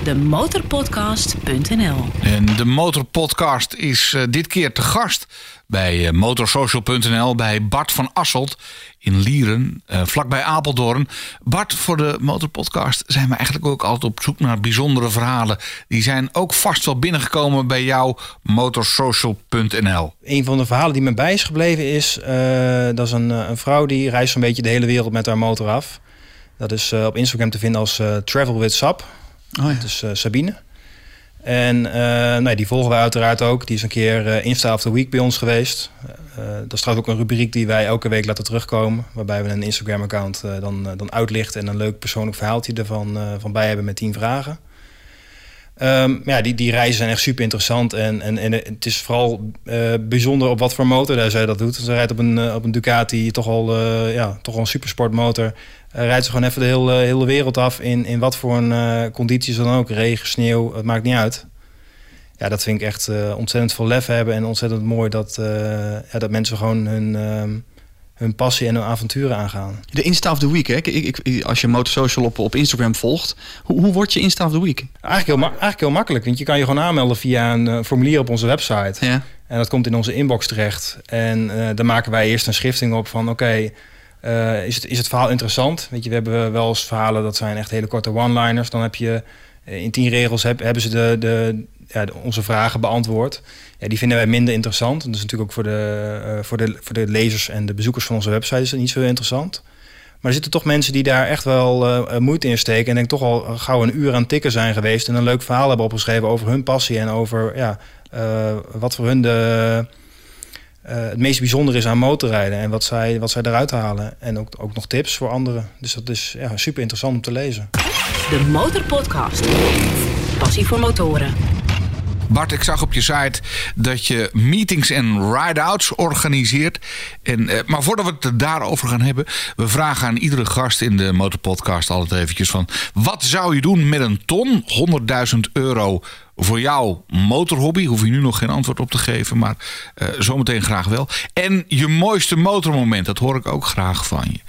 Demotorpodcast.nl En de Motorpodcast is uh, dit keer te gast bij uh, motorsocial.nl bij Bart van Asselt in Lieren, uh, vlakbij Apeldoorn. Bart, voor de Motorpodcast zijn we eigenlijk ook altijd op zoek naar bijzondere verhalen. Die zijn ook vast wel binnengekomen bij jou, motorsocial.nl. Een van de verhalen die me bij is gebleven is, uh, dat is een, een vrouw die reist een beetje de hele wereld met haar motor af. Dat is uh, op Instagram te vinden als Travel with Sap. Oh ja. Dus Sabine. En uh, nee, die volgen wij uiteraard ook. Die is een keer uh, Insta of the Week bij ons geweest. Dat is trouwens ook een rubriek die wij elke week laten terugkomen. Waarbij we een Instagram-account dan, dan uitlichten en een leuk persoonlijk verhaaltje ervan van bij hebben met tien vragen. Um, ja, die, die reizen zijn echt super interessant. En, en, en het is vooral bijzonder op wat voor motor zij dat doet. Ze rijdt op een, op een Ducati, toch al, ja, toch al een supersportmotor. Uh, rijdt ze gewoon even de hele, hele wereld af in, in wat voor een uh, condities dan ook. Regen, sneeuw, het maakt niet uit. Ja, dat vind ik echt uh, ontzettend veel lef hebben. En ontzettend mooi dat, ja, dat mensen gewoon hun, hun passie en hun avonturen aangaan. De Insta of the Week, hè? Ik, ik, als je Motorsocial op, op Instagram volgt. Hoe, hoe word je Insta of the Week? Eigenlijk heel, eigenlijk heel makkelijk. Want je kan je gewoon aanmelden via een formulier op onze website. Ja. En dat komt in onze inbox terecht. En dan maken wij eerst een schrifting op van... oké. Okay, uh, is, het, is het verhaal interessant? Weet je, we hebben wel eens verhalen dat zijn echt hele korte one-liners. Dan heb je in tien regels heb, hebben ze de, de, ja, de, onze vragen beantwoord. Die vinden wij minder interessant. Dat is natuurlijk ook voor de, uh, voor, de, voor de lezers en de bezoekers van onze website is niet zo interessant. Maar er zitten toch mensen die daar echt wel uh, moeite in steken. En denk toch al gauw een uur aan tikken zijn geweest. En een leuk verhaal hebben opgeschreven over hun passie. En over ja, wat voor hun de het meest bijzonder is aan motorrijden en wat zij, wat zij eruit halen. En ook, ook nog tips voor anderen. Dus dat is ja, super interessant om te lezen. De Motorpodcast. Passie voor motoren. Bart, ik zag op je site dat je meetings en ride-outs organiseert. En, eh, maar voordat we het daarover gaan hebben, we vragen aan iedere gast in de Motorpodcast altijd eventjes van... wat zou je doen met een ton, 100.000 euro voor jouw motorhobby? Hoef je nu nog geen antwoord op te geven, maar uh, zometeen graag wel. En je mooiste motormoment, dat hoor ik ook graag van je.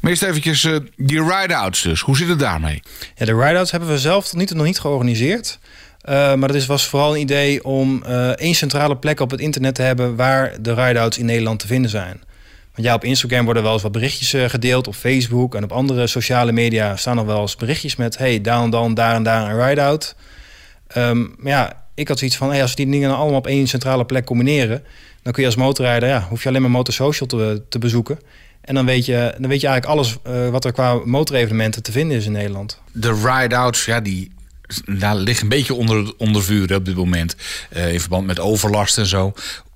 Maar eerst eventjes uh, die ride-outs dus. Hoe zit het daarmee? Ja, de ride-outs hebben we zelf tot niet, nog niet georganiseerd. Uh, maar is, was vooral een idee om uh, één centrale plek op het internet te hebben waar de ride-outs in Nederland te vinden zijn. Want ja, op Instagram worden wel eens wat berichtjes uh, gedeeld, op Facebook en op andere sociale media staan nog wel eens berichtjes met hey, daar en dan, daar en daar een ride-out. Um, maar ja, ik had zoiets van, hey, als we die dingen dan allemaal op één centrale plek combineren, dan kun je als motorrijder, ja, hoef je alleen maar Motorsocial te, te bezoeken. En dan weet je, dan weet je eigenlijk alles wat er qua motorevenementen te vinden is in Nederland. De ride-outs, ja, die daar ligt een beetje onder, onder vuur op dit moment. Uh, in verband met overlast en zo.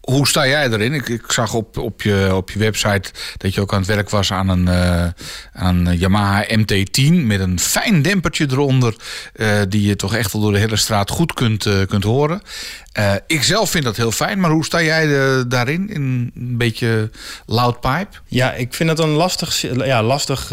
Hoe sta jij erin? Ik, ik zag op, op, je, op je website dat je ook aan het werk was aan een, uh, aan Yamaha MT-10 met een fijn dempertje eronder, uh, die je toch echt wel door de hele straat goed kunt, uh, kunt horen. ik zelf vind dat heel fijn, maar hoe sta jij daarin? In een beetje loud pipe? Ja, ik vind dat een lastig, ja, lastig,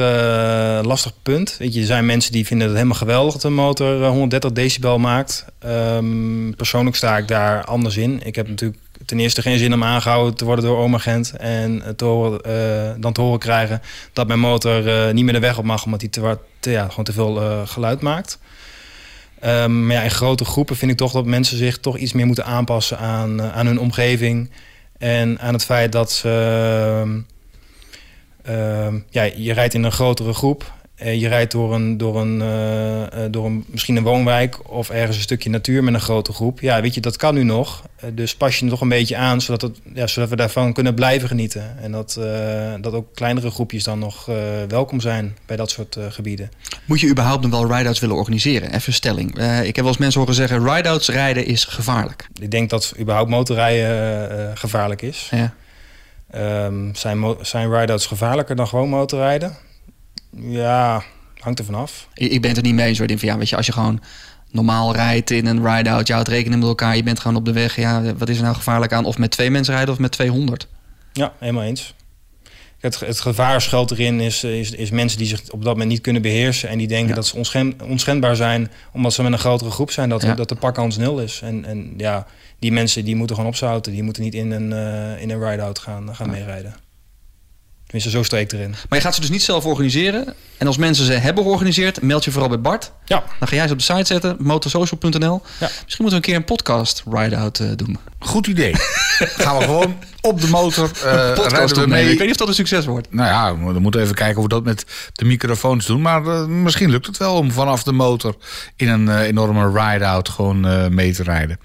lastig punt. Weet je, er zijn mensen die vinden het helemaal geweldig dat een motor 130 decibel maakt. Um, persoonlijk sta ik daar anders in. Ik heb natuurlijk ten eerste geen zin om aangehouden te worden door oma Gent. En horen, uh, dan te horen krijgen dat mijn motor uh, niet meer de weg op mag... omdat hij te, ja, gewoon te veel geluid maakt. Um, maar ja, in grote groepen vind ik toch dat mensen zich toch iets meer moeten aanpassen aan, aan hun omgeving. En aan het feit dat ze... Uh, ja, je rijdt in een grotere groep je rijdt door een, door, een, uh, door een, misschien een woonwijk of ergens een stukje natuur met een grote groep. Ja, weet je, dat kan nu nog. dus pas je toch een beetje aan, zodat, het, ja, zodat we daarvan kunnen blijven genieten. En dat, dat ook kleinere groepjes dan nog welkom zijn bij dat soort gebieden. Moet je überhaupt nog wel ride-outs willen organiseren? Even stelling. ik heb wel eens mensen horen zeggen, ride-outs rijden is gevaarlijk. Ik denk dat überhaupt motorrijden gevaarlijk is. Ja. Um, zijn, zijn ride-outs gevaarlijker dan gewoon motorrijden? Ja, hangt er vanaf. Ik ben het er niet mee eens. Van, ja, weet je, als je gewoon normaal rijdt in een ride-out, je houdt rekening met elkaar, je bent gewoon op de weg. Ja, wat is er nou gevaarlijk aan? Of met twee mensen rijden of met 200? Ja, helemaal eens. Het, het gevaar schuilt erin is, is, is mensen die zich op dat moment niet kunnen beheersen. En die denken dat ze onschendbaar zijn omdat ze met een grotere groep zijn. Dat, ja. dat de pakkans nul is. En, en ja, die mensen die moeten gewoon opzouten. Die moeten niet in een, uh, in een ride-out gaan, gaan meerijden. Tenminste, zo streek erin. Maar je gaat ze dus niet zelf organiseren. En als mensen ze hebben georganiseerd, meld je vooral bij Bart. Ja. Dan ga jij ze op de site zetten, motorsocial.nl. Ja. Misschien moeten we een keer een podcast ride-out uh, doen. Goed idee. Gaan we gewoon op de motor uh, podcast we mee. Ik weet niet of dat een succes wordt. Nou ja, we moeten even kijken of we dat met de microfoons doen. Maar uh, misschien lukt het wel om vanaf de motor in een uh, enorme ride-out gewoon mee te rijden.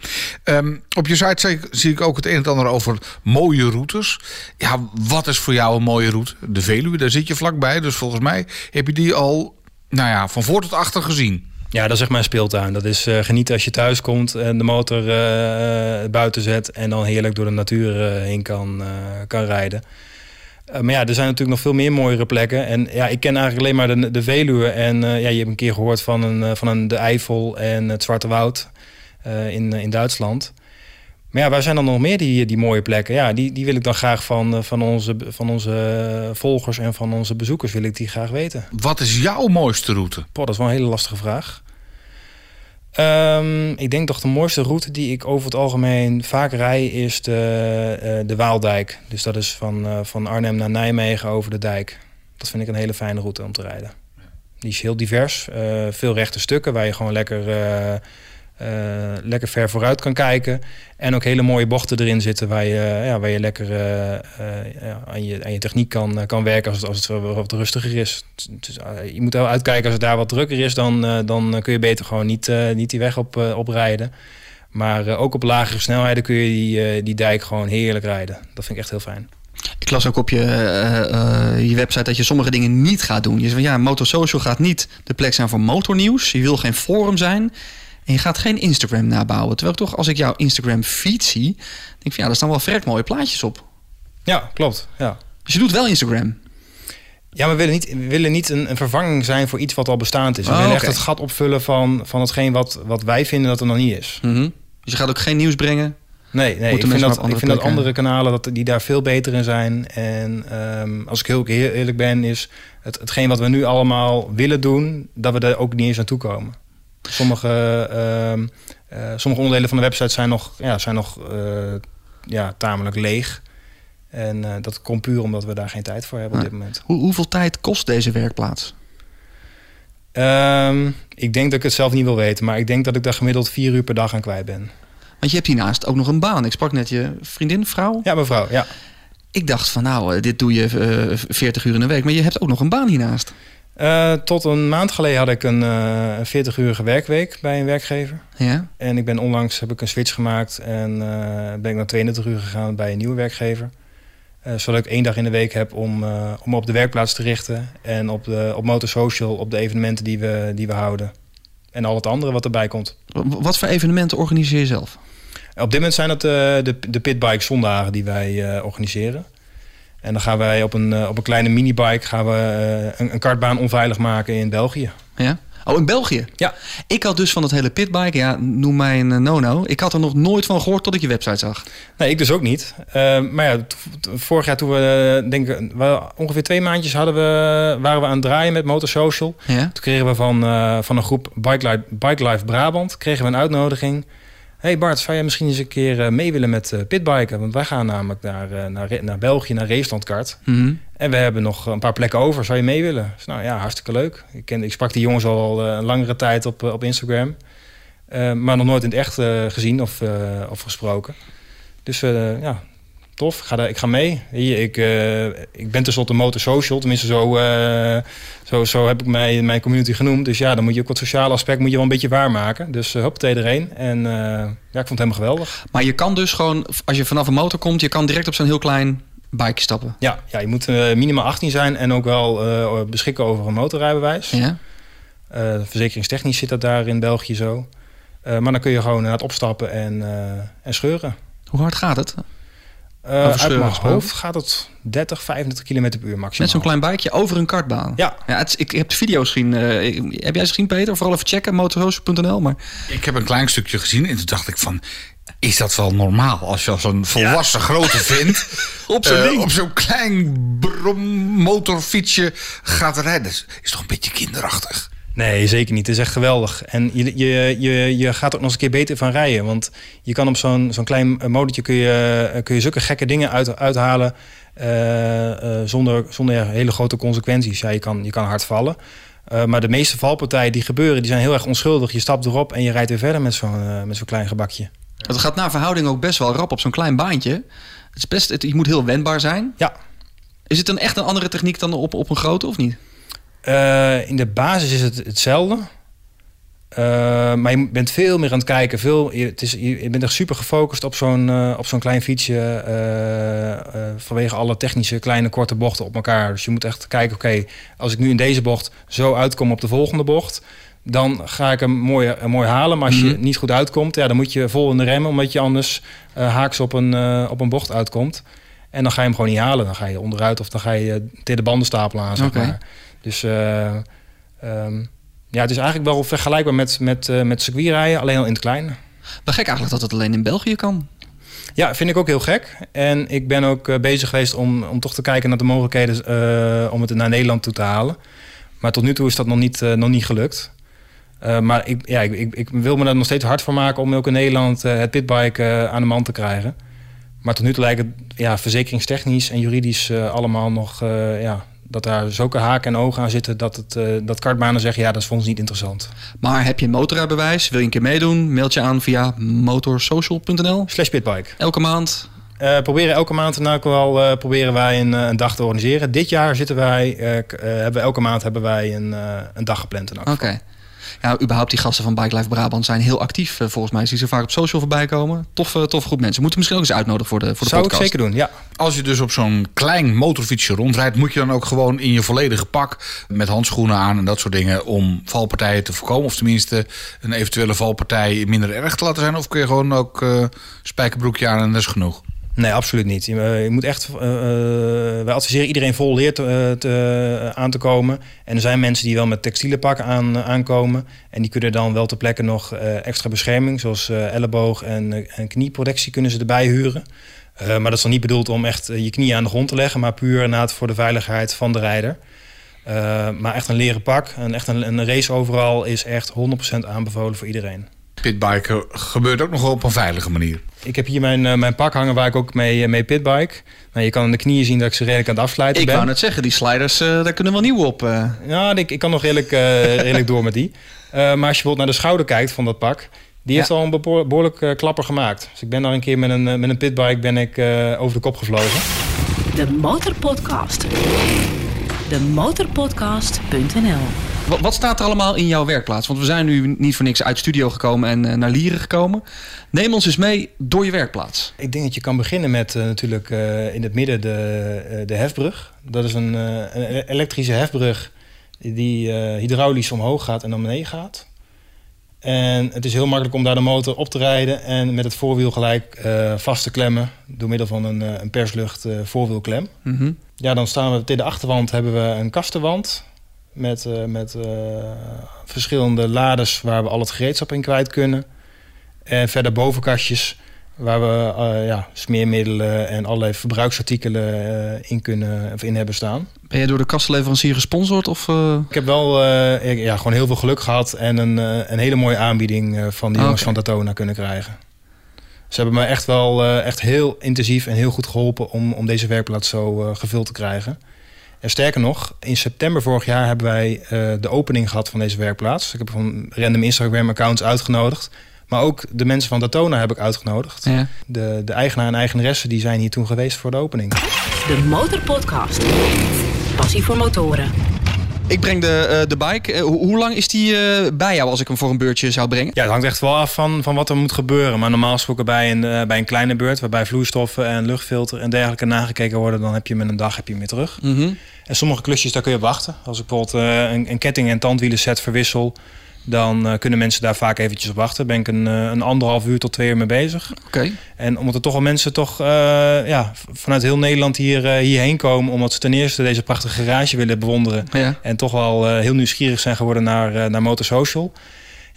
Um, op je site zie, zie, ik ook het een en ander over mooie routes. Ja, wat is voor jou een mooie route? De Veluwe, daar zit je vlakbij. Dus volgens mij heb je die al nou ja, van voor tot achter gezien. Ja, dat is echt mijn speeltuin. Dat is uh, genieten als je thuis komt en de motor uh, buiten zet en dan heerlijk door de natuur heen kan, kan rijden. maar ja, er zijn natuurlijk nog veel meer mooiere plekken. En ja, ik ken eigenlijk alleen maar de, de Veluwe. En ja, je hebt een keer gehoord van, een, van een, de Eifel en het Zwarte Woud in, in Duitsland. Maar ja, waar zijn dan nog meer die, die mooie plekken? Ja, die, die wil ik dan graag van, van, onze, van onze volgers en van onze bezoekers wil ik die graag weten. Wat is jouw mooiste route? Poh, dat is wel een hele lastige vraag. Um, ik denk toch de mooiste route die ik over het algemeen vaak rij is de, uh, de Waaldijk. Dus dat is van, van Arnhem naar Nijmegen over de dijk. Dat vind ik een hele fijne route om te rijden. Die is heel divers. Uh, veel rechte stukken waar je gewoon lekker uh, lekker ver vooruit kan kijken. En ook hele mooie bochten erin zitten waar je, ja, waar je lekker uh, aan, je, aan je techniek kan, kan werken als het, als het wat rustiger is. Dus, je moet wel uitkijken als het daar wat drukker is, dan, dan kun je beter gewoon niet, niet die weg op, oprijden. Maar ook op lagere snelheden kun je die, die dijk gewoon heerlijk rijden. Dat vind ik echt heel fijn. Ik las ook op je, je website dat je sommige dingen niet gaat doen. Je zegt van ja, Motorsocial gaat niet de plek zijn voor motornieuws. Je wil geen forum zijn. En je gaat geen Instagram nabouwen. Terwijl ik toch, als ik jouw Instagram feed zie, denk ik van ja, daar staan wel verrekt mooie plaatjes op. Ja, klopt. Ja. Dus je doet wel Instagram. Ja, maar we willen niet, we willen niet een, een vervanging zijn voor iets wat al bestaand is. We oh, willen echt het gat opvullen van, van hetgeen wat, wat wij vinden dat er nog niet is. Mm -hmm. Dus je gaat ook geen nieuws brengen? Nee, nee ik vind, dat, ik vind dat andere kanalen dat, die daar veel beter in zijn. En um, als ik heel eerlijk ben, is het, hetgeen wat we nu allemaal willen doen, dat we daar ook niet eens naartoe komen. Sommige, uh, uh, sommige onderdelen van de website zijn nog, ja, zijn nog uh, ja, tamelijk leeg. En uh, dat komt puur omdat we daar geen tijd voor hebben op dit moment. Hoe, hoeveel tijd kost deze werkplaats? Um, ik denk dat ik het zelf niet wil weten, maar ik denk dat ik daar gemiddeld vier uur per dag aan kwijt ben. Want je hebt hiernaast ook nog een baan. Ik sprak net je vriendin, vrouw? Ja, mevrouw, ja. Ik dacht van nou, dit doe je uh, 40 uur in de week, maar je hebt ook nog een baan hiernaast. Uh, tot een maand geleden had ik een, uh, een 40-urige werkweek bij een werkgever. Ja. En ik ben onlangs heb ik een switch gemaakt en uh, ben ik naar 32 uur gegaan bij een nieuwe werkgever. zodat ik één dag in de week heb om, om op de werkplaats te richten en op, de, op Motorsocial, op de evenementen die we, die we houden. En al het andere wat erbij komt. Wat voor evenementen organiseer je zelf? Op dit moment zijn dat eh, de, de pitbike zondagen die wij eh, organiseren. En dan gaan wij op een, eh, op een kleine minibike gaan we, eh, een, een kartbaan onveilig maken in België. Ja? Oh, in België? Ja. Ik had dus van dat hele pitbike, ja, noem mij een eh, no-no. Ik had er nog nooit van gehoord tot ik je website zag. Nee, ik dus ook niet. Maar ja, vorig jaar toen we, denk ik, ongeveer twee maandjes hadden we, waren we aan het draaien met Motorsocial. Ja? Toen kregen we van, van een groep Bike Life, Bike Life Brabant kregen we een uitnodiging. Hey Bart, zou jij misschien eens een keer eh, mee willen met eh, pitbiken? Want wij gaan namelijk naar, eh, naar, naar België, naar Racelandkart. Mhm. En we hebben nog een paar plekken over. Zou je mee willen? Dus nou ja, hartstikke leuk. Ik, ken, ik sprak die jongens al een langere tijd op, op Instagram. Maar nog nooit in het echt gezien of, of gesproken. Dus ja, tof. Ik ga, daar, ik ga mee. Je, ik, eh, ik ben tenslotte motorsocial. Tenminste, zo, eh, zo, zo heb ik mij, mijn community genoemd. Dus ja, dan moet je ook wat sociale aspect moet je wel een beetje waarmaken. Dus uh, hoppatee erheen. En eh, ja, ik vond het helemaal geweldig. Maar je kan dus gewoon, als je vanaf een motor komt, je kan direct op zo'n heel klein bike stappen. Ja, ja je moet eh, minimaal 18 zijn en ook wel eh, beschikken over een motorrijbewijs. Ja? Verzekeringstechnisch zit dat daar in België zo. Maar dan kun je gewoon naar het opstappen en, en scheuren. Hoe hard gaat het? Uh, uit mijn hoofd gaat het 30, 35 km per uur maximaal. Met zo'n klein bikeje over een kartbaan? Ja. ja het ik heb de video's gezien. Uh, heb jij ze gezien, Peter? Vooral even checken, motorhoos.nl. Maar... Ik heb een klein stukje gezien en toen dacht ik van... Is dat wel normaal als je als een volwassen ja. grote vindt... op zo'n uh, op zo'n klein motorfietsje gaat rijden? Dat is toch een beetje kinderachtig? Nee, zeker niet. Het is echt geweldig. En je, je, je, je gaat ook nog eens een keer beter van rijden. Want je kan op zo'n zo'n klein motortje kun je, kun je zulke gekke dingen uit, uithalen. Uh, uh, zonder, zonder hele grote consequenties. Ja, je kan, je kan hard vallen. Uh, maar de meeste valpartijen die gebeuren, die zijn heel erg onschuldig. Je stapt erop en je rijdt weer verder met zo'n met zo'n klein gebakje. Het gaat naar verhouding ook best wel rap op zo'n klein baantje. Het is best, het, je moet heel wendbaar zijn. Ja. Is het dan echt een andere techniek dan op, op een grote of niet? Uh, in de basis is het hetzelfde. Uh, maar je bent veel meer aan het kijken. Veel, je, het is, je bent echt super gefocust op zo'n uh, op zo'n klein fietsje. vanwege alle technische kleine korte bochten op elkaar. Dus je moet echt kijken, oké, okay, als ik nu in deze bocht zo uitkom op de volgende bocht... dan ga ik hem mooi, mooi halen. Maar als Mhm. je niet goed uitkomt, ja, dan moet je vol in de remmen... omdat je anders haaks op een, op een bocht uitkomt. En dan ga je hem gewoon niet halen. Dan ga je onderuit of dan ga je tegen de bandenstapel aan, zeg okay. maar. Dus um, ja, het is eigenlijk wel vergelijkbaar met, met, uh, met circuitrijden, alleen al in het klein. Wel gek eigenlijk dat het alleen in België kan. Ja, vind ik ook heel gek. En ik ben ook uh, bezig geweest om, om toch te kijken naar de mogelijkheden uh, om het naar Nederland toe te halen. Maar tot nu toe is dat nog niet, uh, nog niet gelukt. Uh, maar ik, ja, ik, ik, ik, wil me daar nog steeds hard voor maken om ook in Nederland het pitbike aan de man te krijgen. Maar tot nu toe lijkt het ja, verzekeringstechnisch en juridisch allemaal nog ja, dat daar zulke haken en ogen aan zitten dat, het, uh, dat kartbanen zeggen ja, dat is voor ons niet interessant. Maar heb je een motorrijbewijs? Wil je een keer meedoen? Meld je aan via motorsocial.nl slash pitbike. Elke maand? Uh, proberen elke maand nou wel uh, proberen wij een, een, dag te organiseren. Dit jaar zitten wij, hebben we elke maand hebben wij een, een dag gepland. Oké. Okay. Ja, überhaupt die gasten van Bike Life Brabant zijn heel actief uh, volgens mij. Zie ze vaak op social voorbij komen. Tof, uh, tof groep mensen. Moeten misschien ook eens uitnodigen voor de, voor de Zou podcast. ik zeker doen, ja. Als je dus op zo'n klein motorfietsje rondrijdt... moet je dan ook gewoon in je volledige pak... met handschoenen aan en dat soort dingen... om valpartijen te voorkomen? Of tenminste een eventuele valpartij minder erg te laten zijn? Of kun je gewoon ook uh, spijkerbroekje aan en dat is genoeg? Nee, absoluut niet. Je, je moet echt. Uh, wij adviseren iedereen vol leer te, te, aan te komen. En er zijn mensen die wel met textiele pakken aan, aankomen. En die kunnen dan wel ter plekke nog extra bescherming, zoals elleboog en, en knieprotectie, kunnen ze erbij huren. maar dat is dan niet bedoeld om echt je knieën aan de grond te leggen, maar puur inderdaad voor de veiligheid van de rijder. maar echt een leren pak, en echt een, een race overal is echt 100% aanbevolen voor iedereen. Pitbiken gebeurt ook nog wel op een veilige manier. Ik heb hier mijn, uh, mijn pak hangen waar ik ook mee, mee pitbike. Nou, je kan aan de knieën zien dat ik ze redelijk aan het afsluiten ik ben. Ik wou net zeggen, die sliders, uh, daar kunnen wel nieuw op. Uh. Ja, ik, ik kan nog redelijk, redelijk door met die. maar als je bijvoorbeeld naar de schouder kijkt van dat pak... die heeft al een behoorlijk klapper gemaakt. Dus ik ben daar een keer met een, met een pitbike ben ik, over de kop gevlogen. De Motorpodcast. De motorpodcast.nl wat, wat, staat er allemaal in jouw werkplaats? Want we zijn nu niet voor niks uit studio gekomen en uh, naar Lieren gekomen. Neem ons eens mee door je werkplaats. Ik denk dat je kan beginnen met uh, natuurlijk uh, in het midden de, de hefbrug. Dat is een, een elektrische hefbrug die hydraulisch omhoog gaat en naar beneden gaat. En het is heel makkelijk om daar de motor op te rijden en met het voorwiel gelijk eh, vast te klemmen door middel van een, eh, een perslucht eh, voorwielklem. Mhm. Ja, dan staan we tegen de achterwand hebben we een kastenwand met, eh, met eh, verschillende laders waar we al het gereedschap in kwijt kunnen. En verder bovenkastjes waar we eh, ja, smeermiddelen en allerlei verbruiksartikelen in kunnen of in hebben staan. Ben jij door de kastleverancier gesponsord? Of? Ik heb wel ja, gewoon heel veel geluk gehad en een, een hele mooie aanbieding van de jongens Oké. van Datona kunnen krijgen. Ze hebben me echt wel echt heel intensief en heel goed geholpen om, om deze werkplaats zo gevuld te krijgen. En sterker nog, in september vorig jaar hebben wij eh, de opening gehad van deze werkplaats. Ik heb van random Instagram accounts uitgenodigd. Maar ook de mensen van Datona heb ik uitgenodigd. Ja. De, de eigenaar en eigenaressen die zijn hier toen geweest voor de opening. De Motorpodcast. Passie voor motoren. Ik breng de, eh, de bike. Eh, hoe, lang is die eh, bij jou als ik hem voor een beurtje zou brengen? Ja, het hangt echt wel af van, van wat er moet gebeuren. Maar normaal gesproken bij een, bij een kleine beurt... waarbij vloeistoffen en luchtfilter en dergelijke nagekeken worden... dan heb je hem in een dag heb je hem weer terug. Mhm. En sommige klusjes, daar kun je op wachten. Als ik bijvoorbeeld een, een ketting- en tandwielen set verwissel... dan eh, kunnen mensen daar vaak eventjes op wachten. Ben ik een, eh, een anderhalf uur tot twee uur mee bezig. Oké. En omdat er toch wel mensen toch, eh, ja, vanuit heel Nederland hier, hierheen komen... omdat ze ten eerste deze prachtige garage willen bewonderen... Ja. En toch wel heel nieuwsgierig zijn geworden naar, naar Motorsocial.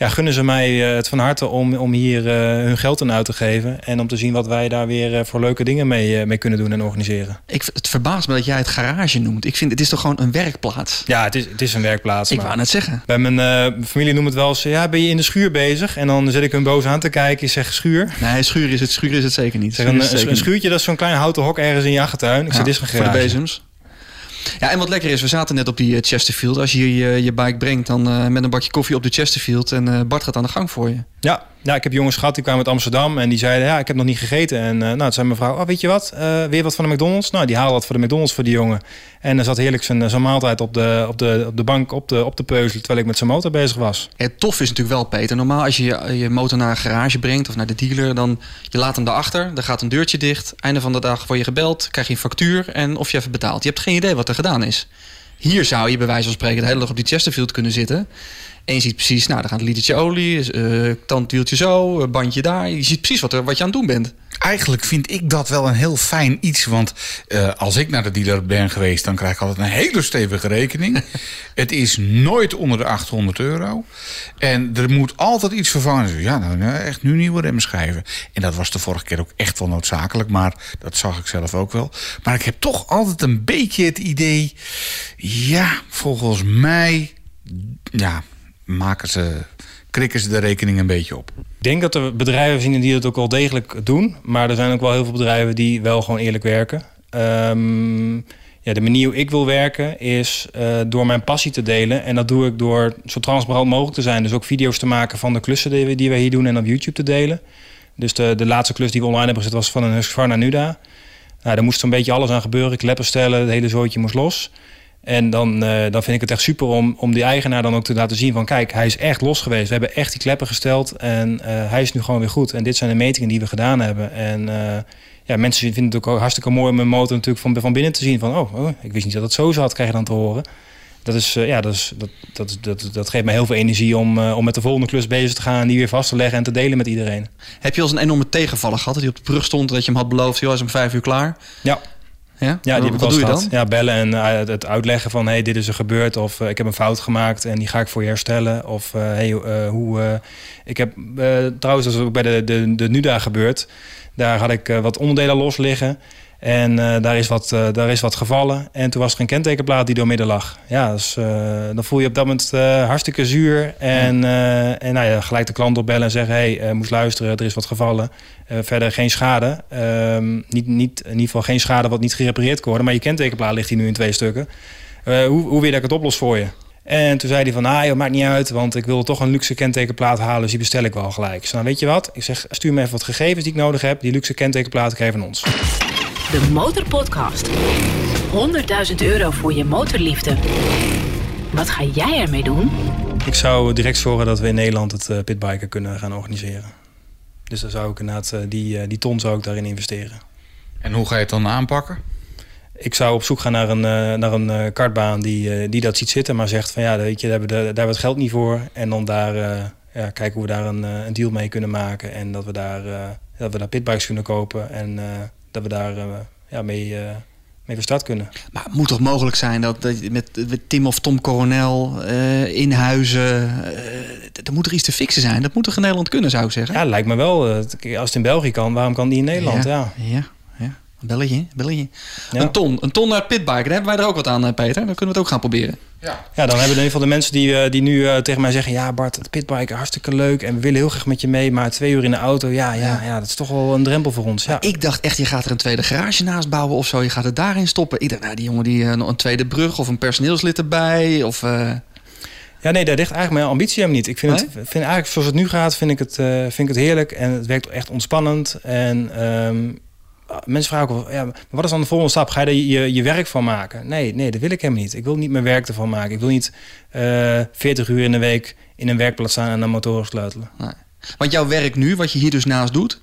Ja, gunnen ze mij eh, het van harte om, om hier eh, hun geld aan uit te geven. En om te zien wat wij daar weer eh, voor leuke dingen mee, mee kunnen doen en organiseren. Ik, het verbaast me dat jij het garage noemt. Ik vind het is toch gewoon een werkplaats. Ja, het is, het is een werkplaats. Ik maar wou net zeggen. Bij mijn familie noemt het wel eens, ja, ben je in de schuur bezig? En dan zit ik hun boos aan te kijken. Ik zeg, schuur. Nee, schuur is het, schuur is het zeker niet. Zeg, een, een, schuurtje, dat is zo'n klein houten hok ergens in je achtertuin. Ik zeg, dit is een voor de garage. bezems. Ja, en wat lekker is, we zaten net op die eh, Chesterfield. Als je hier je, je bike brengt, dan eh, met een bakje koffie op de Chesterfield. En eh, Bart gaat aan de gang voor je. Ja, ja, ik heb jongens gehad die kwamen uit Amsterdam en die zeiden: Ja, ik heb nog niet gegeten. En eh, nou, toen zei mijn vrouw: oh, Weet je wat, Eh, weer wat van de McDonald's? Nou, die haalde wat voor de McDonald's voor die jongen. En er zat heerlijk zijn, zijn maaltijd op de, op, de, op de bank op de, op de terwijl ik met zijn motor bezig was. Het tof is natuurlijk wel, Peter. Normaal als je je, je motor naar een garage brengt of naar de dealer, dan je laat hem daarachter. Dan gaat een deurtje dicht. Einde van de dag word je gebeld, krijg je een factuur en of je even betaalt. Je hebt geen idee wat er gedaan is. Hier zou je bij wijze van spreken de hele dag op die Chesterfield kunnen zitten. En je ziet precies, nou, dan gaat een litertje olie, eh tandwieltje zo, eh, bandje daar. Je ziet precies wat, er, wat je aan het doen bent. Eigenlijk vind ik dat wel een heel fijn iets. Want eh, als ik naar de dealer ben geweest, dan krijg ik altijd een hele stevige rekening. het is nooit onder de 800 euro. En er moet altijd iets vervangen. Dus Ja, nou, nou, echt nu nieuwe remschijven. En dat was de vorige keer ook echt wel noodzakelijk. Maar dat zag ik zelf ook wel. Maar ik heb toch altijd een beetje het idee. Ja, volgens mij. Ja, maken ze. Krikken ze de rekening een beetje op. Ik denk dat er bedrijven zien die het ook wel degelijk doen. Maar er zijn ook wel heel veel bedrijven die wel gewoon eerlijk werken. Ehm, ja, de manier hoe ik wil werken is eh, door mijn passie te delen. En dat doe ik door zo transparant mogelijk te zijn. Dus ook video's te maken van de klussen die we, die we hier doen en op YouTube te delen. Dus de, de laatste klus die we online hebben gezet was van een Husqvarna Nuda. Nou, daar moest zo'n beetje alles aan gebeuren. Kleppen stellen, het hele zooitje moest los. En dan, eh, dan vind ik het echt super om, om die eigenaar dan ook te laten zien van... kijk, hij is echt los geweest. We hebben echt die kleppen gesteld en eh, hij is nu gewoon weer goed. En dit zijn de metingen die we gedaan hebben. En eh, ja, mensen vinden het ook hartstikke mooi om een motor natuurlijk van, van binnen te zien. Van, oh, oh, ik wist niet dat het zo zat, krijg je dan te horen. Dat, is, ja, dat, is, dat, dat, dat, dat geeft me heel veel energie om, om met de volgende klus bezig te gaan... en die weer vast te leggen en te delen met iedereen. Heb je als een enorme tegenvaller gehad? Dat hij op de brug stond, dat je hem had beloofd, joh, hij is om vijf uur klaar. Ja, Ja, Ja, die heb ik je gehad. dan? Ja, bellen en eh, het uitleggen van... hey, dit is er gebeurd of eh, ik heb een fout gemaakt... en die ga ik voor je herstellen. Of eh, hey, hoe... ik heb trouwens, dat is ook bij de, de, de NUDA gebeurd. Daar had ik wat onderdelen los liggen... En eh, daar, is wat, eh, daar is wat gevallen. En toen was er een kentekenplaat die doormidden lag. Ja, dus, eh, dan voel je op dat moment hartstikke zuur. En, en nou ja, gelijk de klant opbellen en zeggen... hé, hey, moest luisteren, er is wat gevallen. Verder geen schade. Ehm, niet, niet, in ieder geval geen schade wat niet gerepareerd kan worden. Maar je kentekenplaat ligt hier nu in twee stukken. Hoe, hoe wil je dat ik het oplos voor je? En toen zei hij van, ah, joh, maakt niet uit, want ik wil toch een luxe kentekenplaat halen, dus die bestel ik wel gelijk. Nou, weet je wat? Ik zeg, stuur me even wat gegevens die ik nodig heb. Die luxe kentekenplaat krijg je van ons. De Motorpodcast. 100.000 euro voor je motorliefde. Wat ga jij ermee doen? Ik zou direct zorgen dat we in Nederland het eh, pitbiken kunnen gaan organiseren. Dus daar zou ik inderdaad, eh, die, eh, die ton zou ik daarin investeren. En hoe ga je het dan aanpakken? Ik zou op zoek gaan naar een, eh, naar een eh, kartbaan die, eh, die dat ziet zitten, maar zegt van ja, weet je, daar hebben, we daar hebben we het geld niet voor. En dan daar, eh, ja, kijken hoe we daar een, een deal mee kunnen maken. En dat we daar, dat we daar pitbikes kunnen kopen. En dat we daar ja, mee mee van start kunnen. Maar het moet toch mogelijk zijn dat, dat met, met Tim of Tom Coronel uh, in huizen. Er moet er iets te fixen zijn. Dat moet toch in Nederland kunnen, zou ik zeggen? Ja, lijkt me wel. Eh, als het in België kan, waarom kan die in Nederland? Ja, ja. ja, Belletje, belletje. Een ton, een ton naar pitbike. Daar hebben wij er ook wat aan, Peter. Dan kunnen we het ook gaan proberen. Ja. ja, dan hebben we in ieder geval de mensen die, uh, die nu uh, tegen mij zeggen... ja Bart, het pitbike, hartstikke leuk en we willen heel graag met je mee... maar twee uur in de auto, ja, ja, ja. dat is toch wel een drempel voor ons. Ja. Ik dacht echt, je gaat er een tweede garage naast bouwen of zo. Je gaat het daarin stoppen. Ik dacht, nou, die jongen die een tweede brug of een personeelslid erbij. Of, Ja, nee, daar ligt eigenlijk mijn ambitie helemaal niet. Ik vind, het, vind eigenlijk, zoals het nu gaat, vind ik het, vind ik het heerlijk. En het werkt echt ontspannend. En... Um, mensen vragen ook, ja, wat is dan de volgende stap? Ga je er je, je werk van maken? Nee, nee, dat wil ik helemaal niet. Ik wil niet mijn werk ervan maken. Ik wil niet uh, eh, 40 uur in de week in een werkplaats staan en naar motoren sleutelen. Nee. Want jouw werk nu, wat je hier dus naast doet,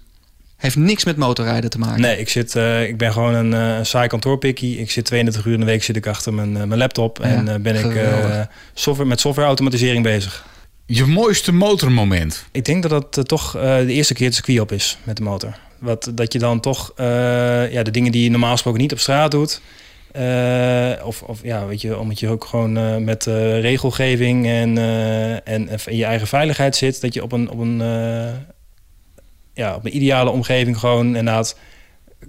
heeft niks met motorrijden te maken. Nee, ik, zit, uh, ik ben gewoon een uh, saai kantoorpikkie. Ik zit 32 uur in de week zit ik achter mijn, uh, mijn laptop en ben ik software, met softwareautomatisering bezig. Je mooiste motormoment? Ik denk dat dat toch de eerste keer het circuit op is met de motor. Wat, dat je dan toch uh, ja, de dingen die je normaal gesproken niet op straat doet. Uh, of, of ja, weet je, omdat je ook gewoon uh, met regelgeving en, en, en je eigen veiligheid zit, dat je op een, op een, ja, op een ideale omgeving gewoon inderdaad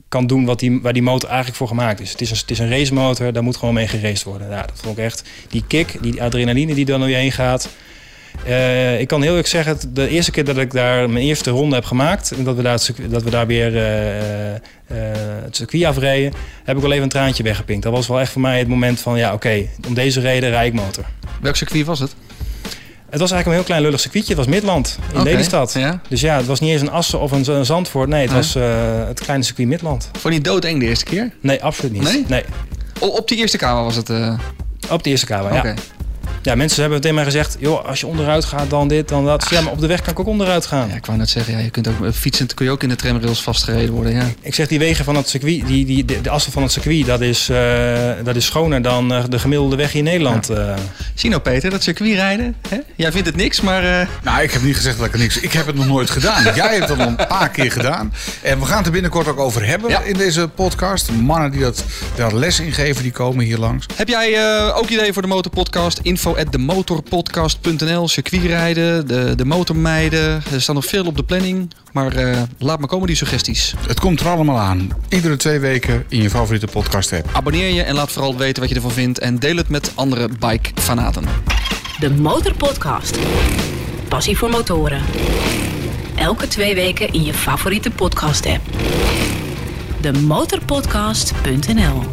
kan doen wat die, waar die motor eigenlijk voor gemaakt is. Het is een, het is een racemotor, daar moet gewoon mee geraced worden. Ja, dat vond ik echt, die kick, die adrenaline die dan door je heen gaat. Uh, ik kan heel eerlijk zeggen, de eerste keer dat ik daar mijn eerste ronde heb gemaakt... en dat we daar, dat we daar weer uh, uh, het circuit afreden... heb ik wel even een traantje weggepinkt. Dat was wel echt voor mij het moment van... ja, oké, om deze reden rijd ik motor. Welk circuit was het? Het was eigenlijk een heel klein lullig circuitje. Het was Midland, in okay, Lelystad. Ja. Dus ja, het was niet eens een Assen of een, een Zandvoort. Nee, het was het kleine circuit Midland. Vond je doodeng de eerste keer? Nee, absoluut niet. Nee? nee. op die eerste kamer was het? Op de eerste kamer, ja. Ja, mensen hebben tegen mij gezegd, joh, als je onderuit gaat, dan dit, dan dat. Ja, maar op de weg kan ik ook onderuit gaan. Ja, ik wou net zeggen, ja, je kunt ook fietsend kun je ook in de tramrails vastgereden worden. Ja. Ik zeg, die wegen van het circuit, die, die, de, de assen van het circuit, dat is, uh, dat is schoner dan uh, de gemiddelde weg in Nederland. Ja. Uh. Zie nou Peter, dat circuit rijden. Hè? Jij vindt het niks, maar... Nou, ik heb niet gezegd dat ik er niks... Ik heb het nog nooit gedaan. Jij hebt het al een paar keer gedaan. En we gaan het er binnenkort ook over hebben ja. in deze podcast. Mannen die dat, daar les in geven, die komen hier langs. Heb jij ook ideeën voor de Motorpodcast? Info at de motor podcast.nl, circuitrijden, de, de motormeiden. Er staan nog veel op de planning, maar uh, laat maar komen die suggesties. Het komt er allemaal aan. Iedere twee weken in je favoriete podcast app. Abonneer je en laat vooral weten wat je ervan vindt en deel het met andere bike-fanaten. De Motorpodcast. Passie voor motoren. Elke twee weken in je favoriete podcast app. De motorpodcast.nl